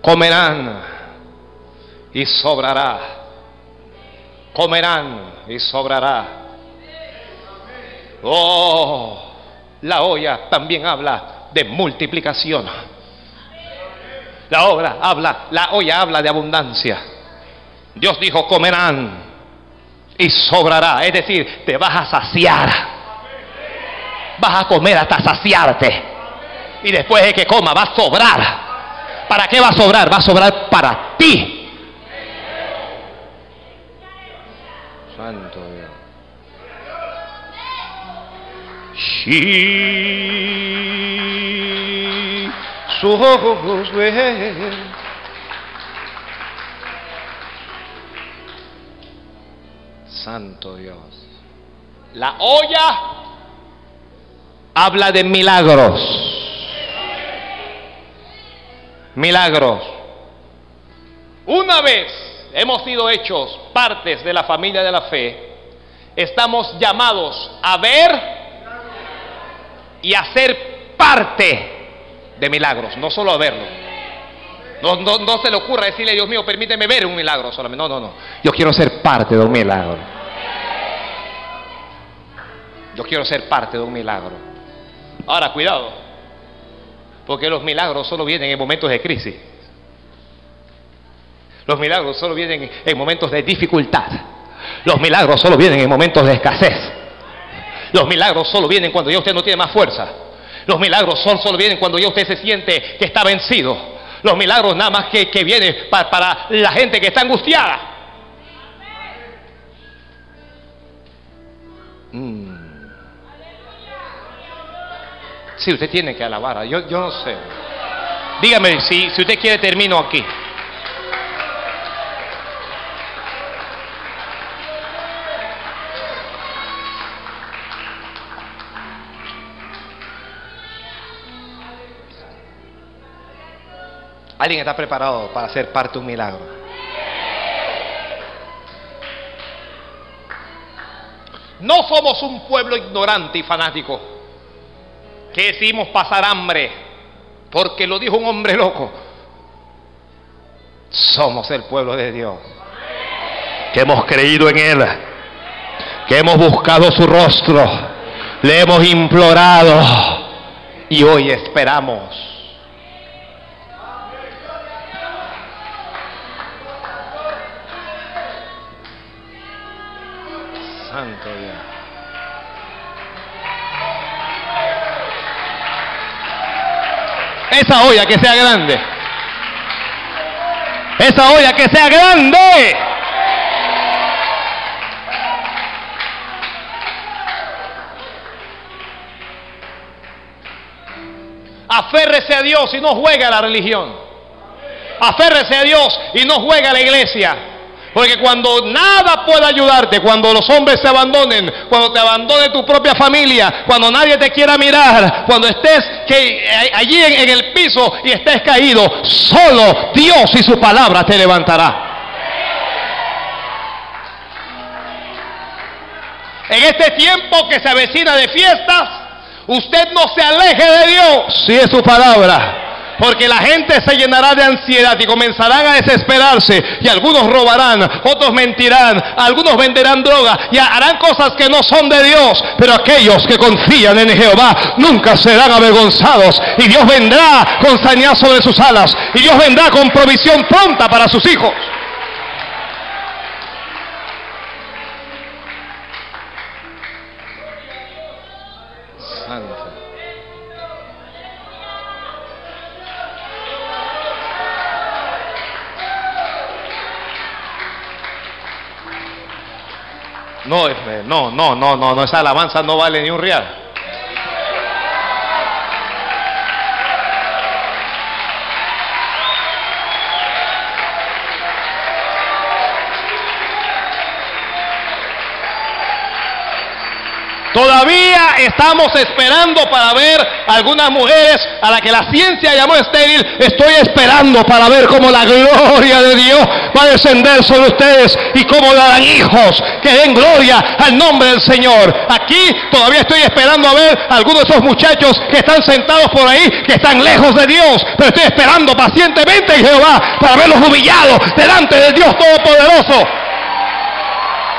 comerán y sobrará. Comerán y sobrará. Oh, la olla también habla de multiplicación. La obra habla, la olla habla de abundancia. Dios dijo, comerán y sobrará. Es decir, te vas a saciar. Vas a comer hasta saciarte. Y después de que coma, va a sobrar. ¿Para qué va a sobrar? Va a sobrar para ti. Santo Dios. Sus ojos Santo Dios. La olla habla de milagros milagros. Una vez hemos sido hechos partes de la familia de la fe, estamos llamados a ver y a ser parte de milagros, no solo verlo. No, no, no se le ocurra decirle, Dios mío, permíteme ver un milagro solamente. No, no, no. Yo quiero ser parte de un milagro. Yo quiero ser parte de un milagro. Ahora, cuidado. Porque los milagros solo vienen en momentos de crisis. Los milagros solo vienen en momentos de dificultad. Los milagros solo vienen en momentos de escasez. Los milagros solo vienen cuando ya usted no tiene más fuerza. Los milagros solo, vienen cuando ya usted se siente que está vencido. Los milagros nada más que, vienen para la gente que está angustiada. Mm. Sí, usted tiene que alabar. Yo, yo no sé. Dígame si, si usted quiere termino aquí. ¿Alguien está preparado para ser parte de un milagro? No somos un pueblo ignorante y fanático. Que decimos pasar hambre porque lo dijo un hombre loco. Somos el pueblo de Dios. Que hemos creído en Él, que hemos buscado su rostro, le hemos implorado. Y hoy esperamos Esa olla que sea grande. Esa olla que sea grande. Aférrese a Dios y no juegue a la religión. Aférrese a Dios y no juegue a la iglesia. Porque cuando nada pueda ayudarte, cuando los hombres se abandonen, cuando te abandone tu propia familia, cuando nadie te quiera mirar, cuando estés eh, allí en, en el piso y estés caído, solo Dios y su palabra te levantará. En este tiempo que se avecina de fiestas, usted no se aleje de Dios si es su palabra. Porque la gente se llenará de ansiedad y comenzarán a desesperarse. Y algunos robarán, otros mentirán, algunos venderán droga y harán cosas que no son de Dios. Pero aquellos que confían en Jehová nunca serán avergonzados. Y Dios vendrá con sañazo de sus alas. Y Dios vendrá con provisión pronta para sus hijos. No, no, no, no, no, esa alabanza no vale ni un real. Todavía estamos esperando para ver algunas mujeres a las que la ciencia llamó estéril. Estoy esperando para ver cómo la gloria de Dios va a descender sobre ustedes y cómo darán hijos que den gloria al nombre del Señor. Aquí todavía estoy esperando a ver algunos de esos muchachos que están sentados por ahí, que están lejos de Dios, pero estoy esperando pacientemente en Jehová para verlos humillados delante del Dios Todopoderoso.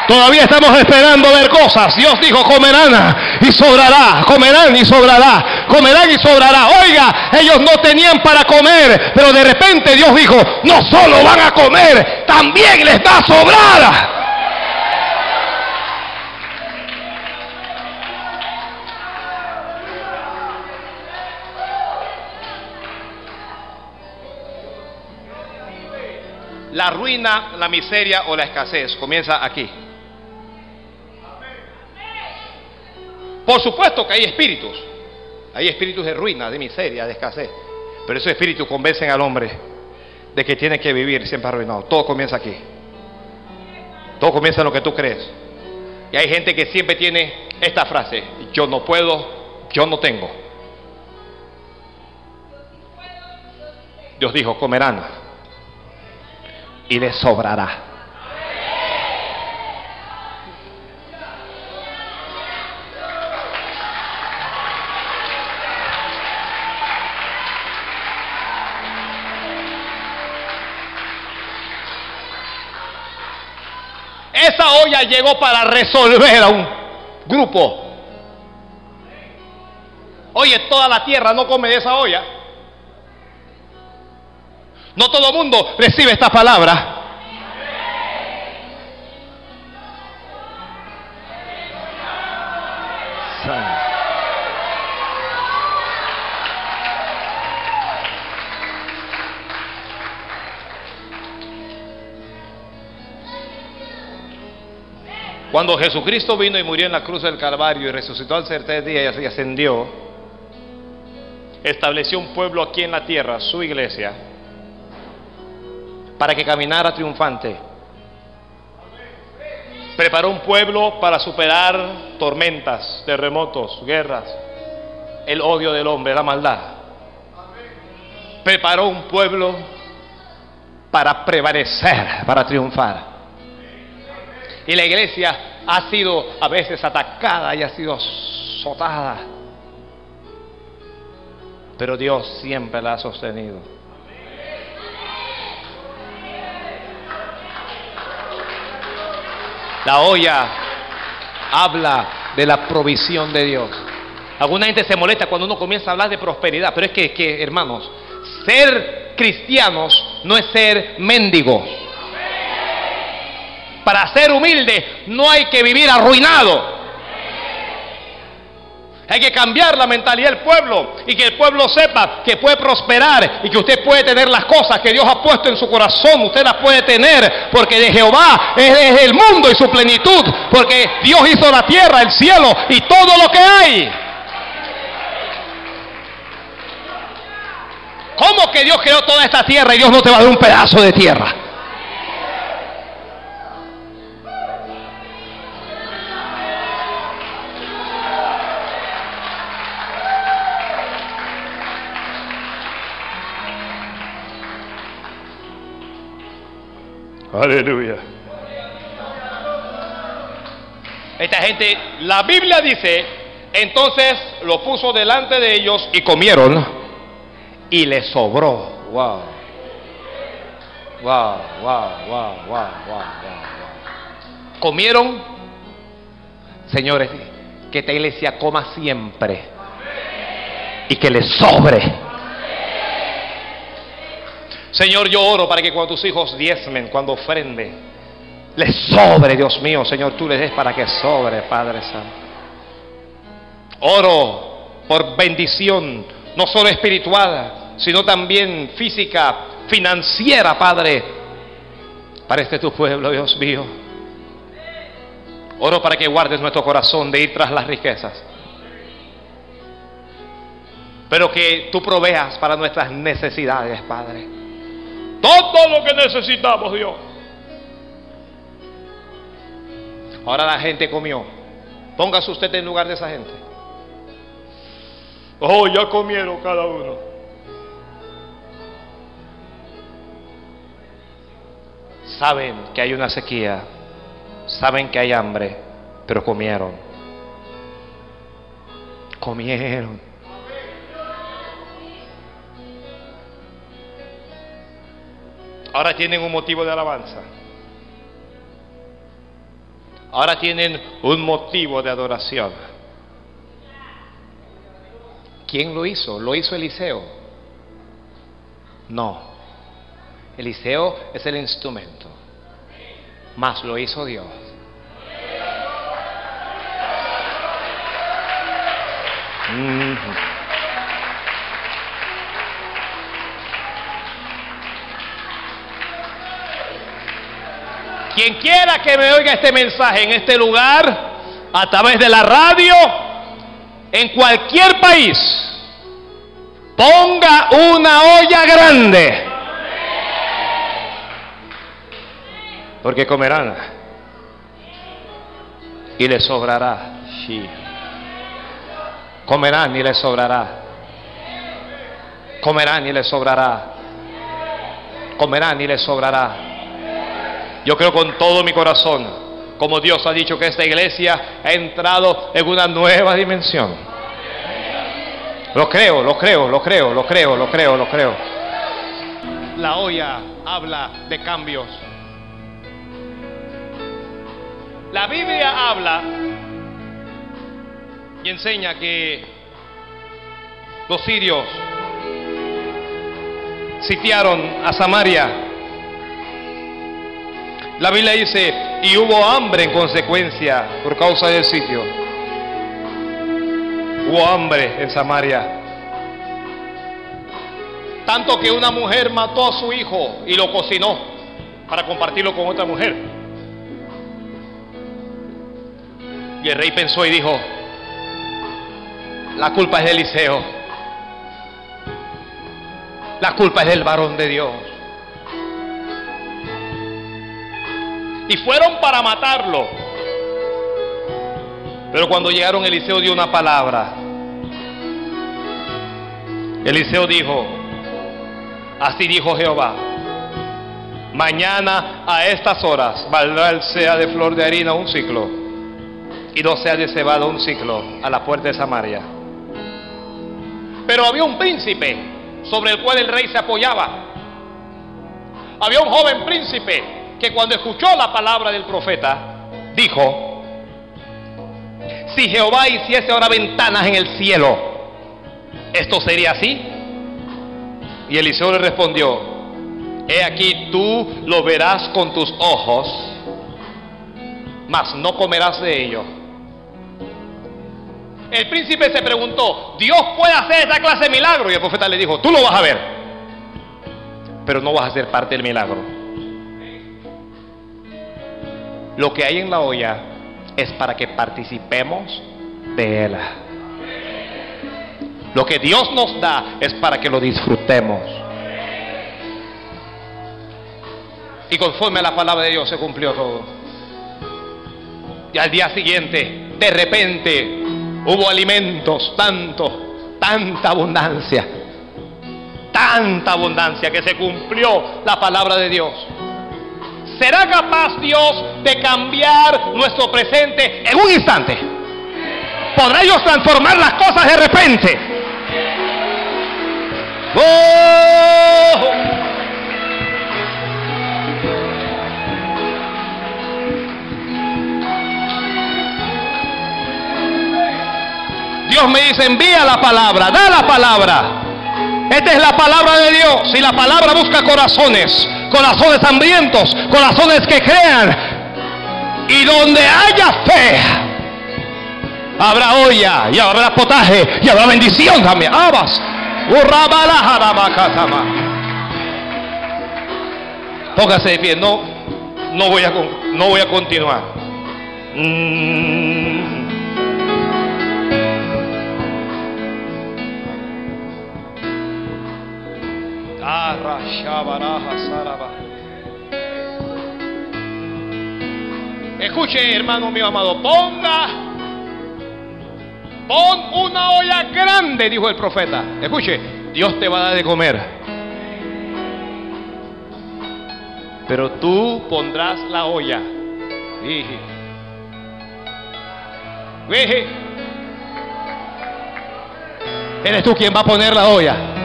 Todavía estamos esperando ver cosas. Dios dijo, comerán y sobrará, comerán y sobrará, comerán y sobrará. Oiga, ellos no tenían para comer, pero de repente Dios dijo, no solo van a comer, también les va a sobrar. La ruina, la miseria o la escasez comienza aquí. Por supuesto que hay espíritus. Hay espíritus de ruina, de miseria, de escasez. Pero esos espíritus convencen al hombre de que tiene que vivir siempre arruinado. Todo comienza aquí. Todo comienza en lo que tú crees. Y hay gente que siempre tiene esta frase, yo no puedo, yo no tengo. Dios dijo, comerán y les sobrará. Olla llegó para resolver a un grupo. Oye, toda la tierra no come de esa olla. No todo el mundo recibe esta palabra. Cuando Jesucristo vino y murió en la cruz del Calvario y resucitó al tercer día y ascendió, estableció un pueblo aquí en la tierra, su iglesia, para que caminara triunfante. Preparó un pueblo para superar tormentas, terremotos, guerras, el odio del hombre, la maldad. Preparó un pueblo para prevalecer, para triunfar. Y la iglesia ha sido a veces atacada y ha sido azotada. Pero Dios siempre la ha sostenido. La olla habla de la provisión de Dios. Alguna gente se molesta cuando uno comienza a hablar de prosperidad, pero es que, que hermanos, ser cristianos no es ser mendigos. Para ser humilde no hay que vivir arruinado. Hay que cambiar la mentalidad del pueblo y que el pueblo sepa que puede prosperar y que usted puede tener las cosas que Dios ha puesto en su corazón. Usted las puede tener porque de Jehová es, el mundo y su plenitud. Porque Dios hizo la tierra, el cielo y todo lo que hay. ¿Cómo que Dios creó toda esta tierra y Dios no te va a dar un pedazo de tierra? Aleluya. Esta gente, la Biblia dice, entonces lo puso delante de ellos y comieron y les sobró. Wow. Wow, wow, wow, wow, wow, Comieron, señores, que esta iglesia coma siempre y que les sobre. Señor, yo oro para que cuando tus hijos diezmen, cuando ofrende, les sobre, Dios mío, Señor, tú les des para que sobre, Padre Santo. Oro por bendición, no solo espiritual, sino también física, financiera, Padre, para este tu pueblo, Dios mío. Oro para que guardes nuestro corazón de ir tras las riquezas. Pero que tú proveas para nuestras necesidades, Padre. Todo lo que necesitamos, Dios. Ahora la gente comió. Póngase usted en lugar de esa gente. Oh, ya comieron cada uno. Saben que hay una sequía. Saben que hay hambre. Pero comieron. Comieron. Ahora tienen un motivo de alabanza. Ahora tienen un motivo de adoración. ¿Quién lo hizo? ¿Lo hizo Eliseo? No. Eliseo es el instrumento. Más lo hizo Dios. Quien quiera que me oiga este mensaje en este lugar, a través de la radio, en cualquier país, ponga una olla grande. Porque comerán y le sobrará. Comerán y le sobrará. Comerán y le sobrará. Comerán y le sobrará. Yo creo con todo mi corazón, como Dios ha dicho que esta iglesia ha entrado en una nueva dimensión. Lo creo, lo creo, lo creo, lo creo, lo creo, lo creo. La olla habla de cambios. La Biblia habla y enseña que los sirios sitiaron a Samaria. La Biblia dice, y hubo hambre en consecuencia por causa del sitio. Hubo hambre en Samaria. Tanto que una mujer mató a su hijo y lo cocinó para compartirlo con otra mujer. Y el rey pensó y dijo, la culpa es de Eliseo. La culpa es del varón de Dios. Y fueron para matarlo. Pero cuando llegaron, Eliseo dio una palabra. Eliseo dijo, así dijo Jehová, mañana a estas horas valdrá el sea de flor de harina un ciclo y no sea de cebada un ciclo a la puerta de Samaria. Pero había un príncipe sobre el cual el rey se apoyaba. Había un joven príncipe que cuando escuchó la palabra del profeta, dijo, si Jehová hiciese ahora ventanas en el cielo, ¿esto sería así? Y Eliseo le respondió, he aquí tú lo verás con tus ojos, mas no comerás de ello. El príncipe se preguntó, ¿Dios puede hacer esta clase de milagro? Y el profeta le dijo, tú lo vas a ver, pero no vas a ser parte del milagro. Lo que hay en la olla es para que participemos de él. Lo que Dios nos da es para que lo disfrutemos. Y conforme a la palabra de Dios se cumplió todo. Y al día siguiente, de repente, hubo alimentos, tanto, tanta abundancia, tanta abundancia que se cumplió la palabra de Dios. ¿Será capaz Dios de cambiar nuestro presente en un instante? ¿Podrá Dios transformar las cosas de repente? ¡Oh! Dios me dice, envía la palabra, da la palabra. Esta es la palabra de Dios y la palabra busca corazones, corazones hambrientos, corazones que crean. Y donde haya fe, habrá olla y habrá potaje y habrá bendición también. Abas. Póngase de pie, no, no voy a, no voy a continuar. Mm. Escuche, hermano mío amado, ponga, pon una olla grande, dijo el profeta. Escuche, Dios te va a dar de comer. Pero tú pondrás la olla. Eres tú quien va a poner la olla.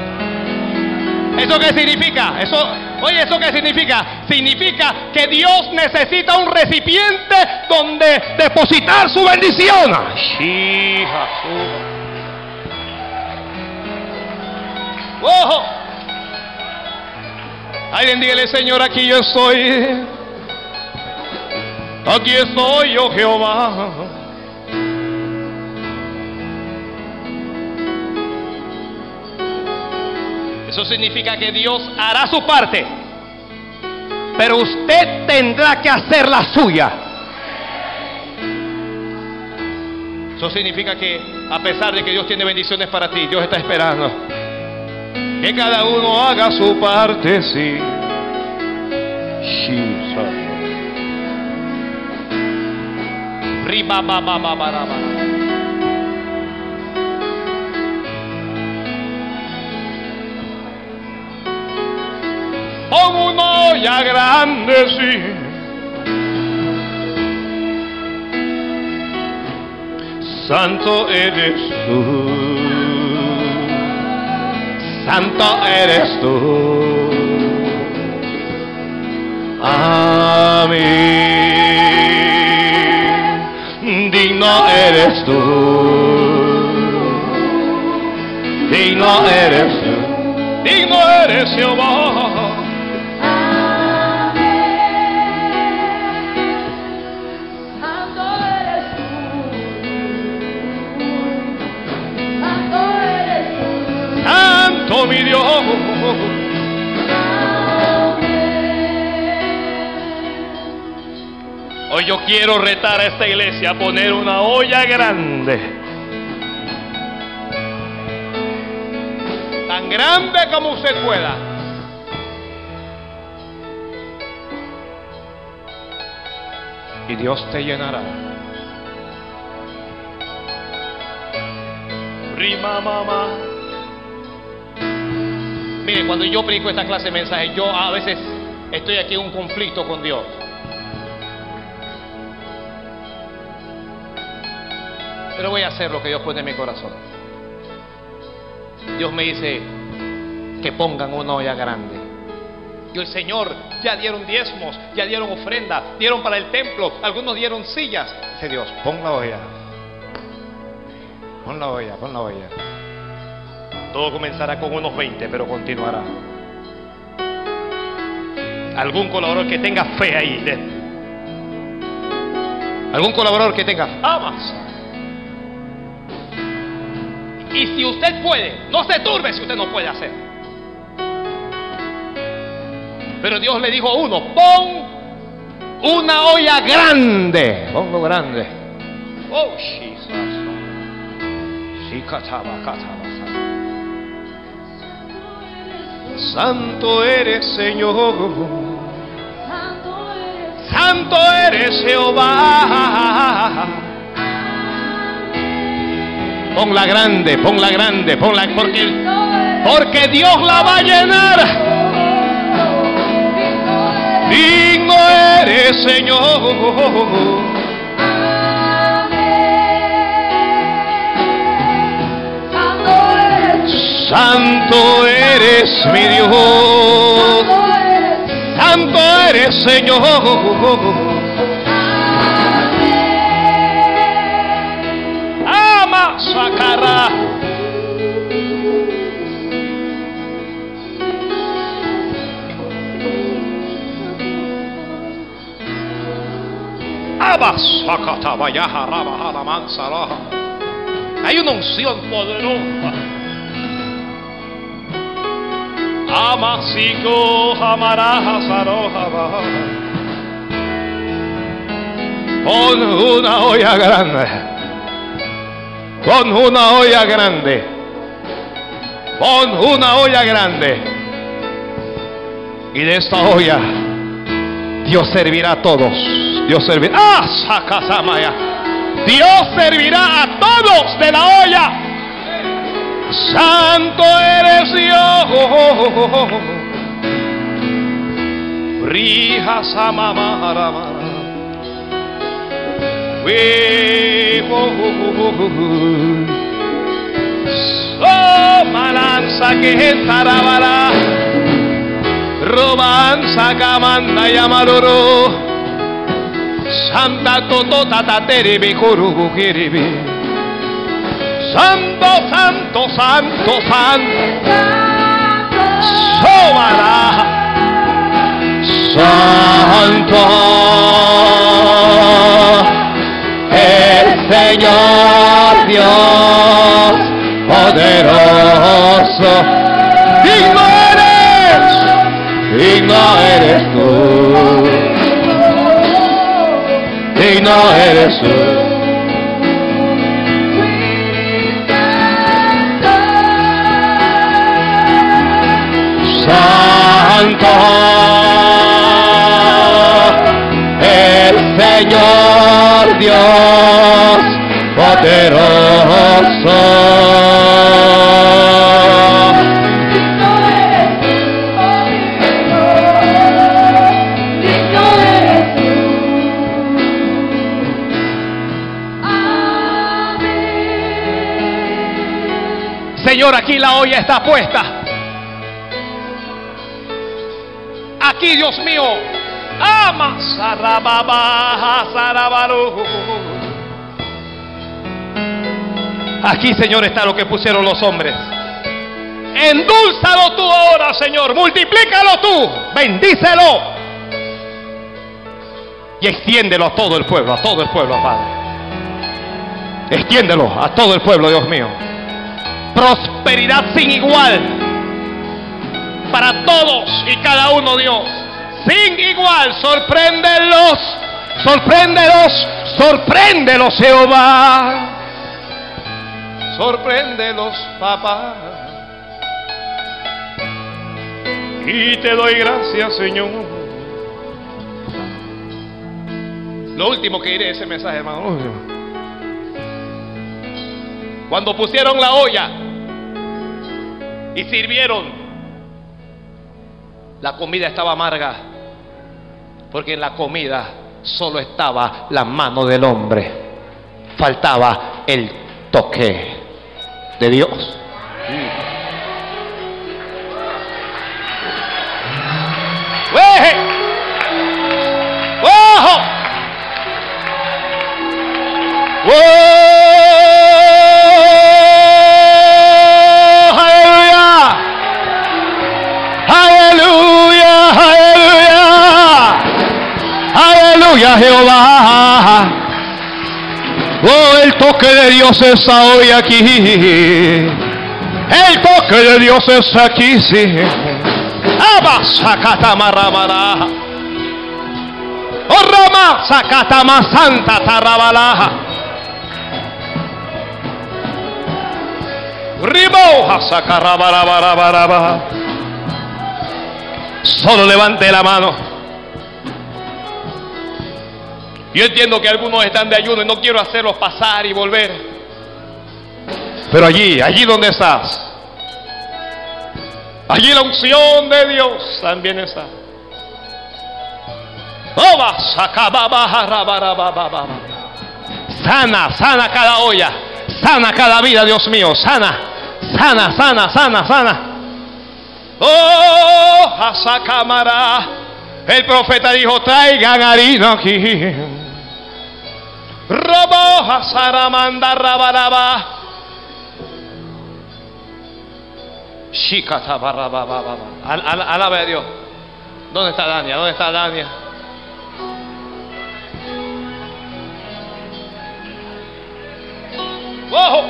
¿Eso qué significa? Eso, oye, ¿eso qué significa? Significa que Dios necesita un recipiente donde depositar su bendición. ¡Ojo! Alguien dígale, Señor, aquí yo estoy. Aquí estoy yo, Jehová. Eso significa que Dios hará su parte. Pero usted tendrá que hacer la suya. Eso significa que a pesar de que Dios tiene bendiciones para ti, Dios está esperando que cada uno haga su parte, sí. Riba, ba, ba, ba, Pon una olla grande, sí. Santo eres tú, santo eres tú. Amén. Digno eres tú. Digno eres tú. Digno eres Jehová. Santo mi Dios. Hoy yo quiero retar a esta iglesia a poner una olla grande. Tan grande como usted pueda. Y Dios te llenará. Rima mamá. Mire, cuando yo predico esta clase de mensajes, yo a veces estoy aquí en un conflicto con Dios. Pero voy a hacer lo que Dios pone en mi corazón. Dios me dice que pongan una olla grande. Y el Señor ya dieron diezmos, ya dieron ofrenda, dieron para el templo, algunos dieron sillas. Dice Dios, pon la olla. Pon la olla, pon la olla. Todo comenzará con unos 20, pero continuará. Algún colaborador que tenga fe ahí. Algún colaborador que tenga amas. Y si usted puede, no se turbe si usted no puede hacer. Pero Dios le dijo a uno, pon una olla grande. Ponlo grande. Oh, Jesus. Sí, cachaba, cachaba, Santo eres Señor. Santo eres Santo eres Jehová. Ponla grande, ponla grande, ponla porque, porque Dios la va a llenar. Digno eres Señor. Santo eres mi Dios. Santo eres Señor. Ama sacará. Hay una unción poderosa. Amasico amaraja saroja Pon una olla grande. Pon una olla grande. Pon una olla grande. Y de esta olla Dios servirá a todos. Dios servirá. ¡Ah! Dios servirá a todos de la olla. Santo eres Dios. Rija samamara. Oh, malanza que tarabara. Robanza camanda. Santa toto tatatere bekorubu kiribi. Santo, santo, santo, santo. Sómala. Santo. El Señor Dios poderoso. Digno eres. Digno eres tú. Digno eres tú. Santo el Señor Dios poderoso. Señor, aquí la olla está puesta. Aquí, Señor, está lo que pusieron los hombres. Endúlzalo tú ahora, Señor. Multiplícalo tú. Bendícelo. Y extiéndelo a todo el pueblo, a todo el pueblo, Padre. Extiéndelo a todo el pueblo, Dios mío. Prosperidad sin igual para todos y cada uno, Dios. Sin igual, sorpréndelos, sorpréndelos, sorpréndelos, Jehová. Sorpréndelos, papá. Y te doy gracias, Señor. Lo último que diré ese mensaje, hermano. Cuando pusieron la olla y sirvieron, la comida estaba amarga, porque en la comida solo estaba la mano del hombre, faltaba el toque de Dios. ¡Ojo! ¡Oh! ¡Aleluya, Jehová! Oh, el toque de Dios está hoy aquí. El toque de Dios es aquí, sí. Oh, Rama Sakatama Santa Tarabalaja. Riboja Sakarabarabarabara. Solo levante la mano. Yo entiendo que algunos están de ayuno y no quiero hacerlos pasar y volver. Pero allí, allí donde estás, allí la unción de Dios también está. Sana, sana cada olla, sana cada vida, Dios mío, sana, sana, sana, sana, sana. Oh, Asacamara. El profeta dijo, traigan harina aquí. Robo, Saramanda, Rabaraba. Shikata, barabababa. Al- al- Alabe a Dios. ¿Dónde está Dania? ¿Dónde está Dania? ¡Ojo!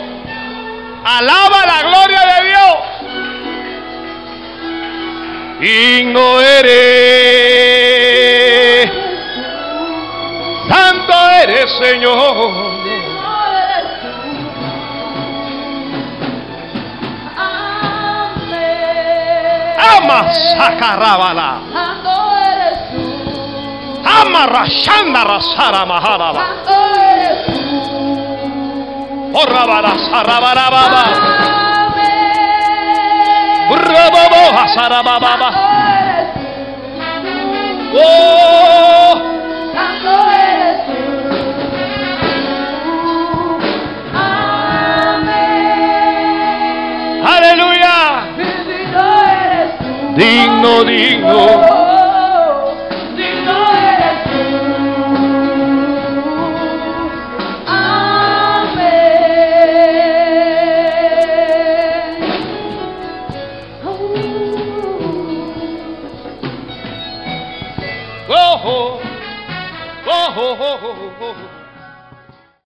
Alaba la gloria de Dios. Digno eres, santo eres Señor. Ama sacarabala, ama rashanda rasara maharaba, Santo eres tú. orabara sarabarababa, Oh, Santo eres tú. Amén. aleluya, Bendito eres tú. digno, digno Amén. Oh, oh, oh, oh, oh, oh, oh.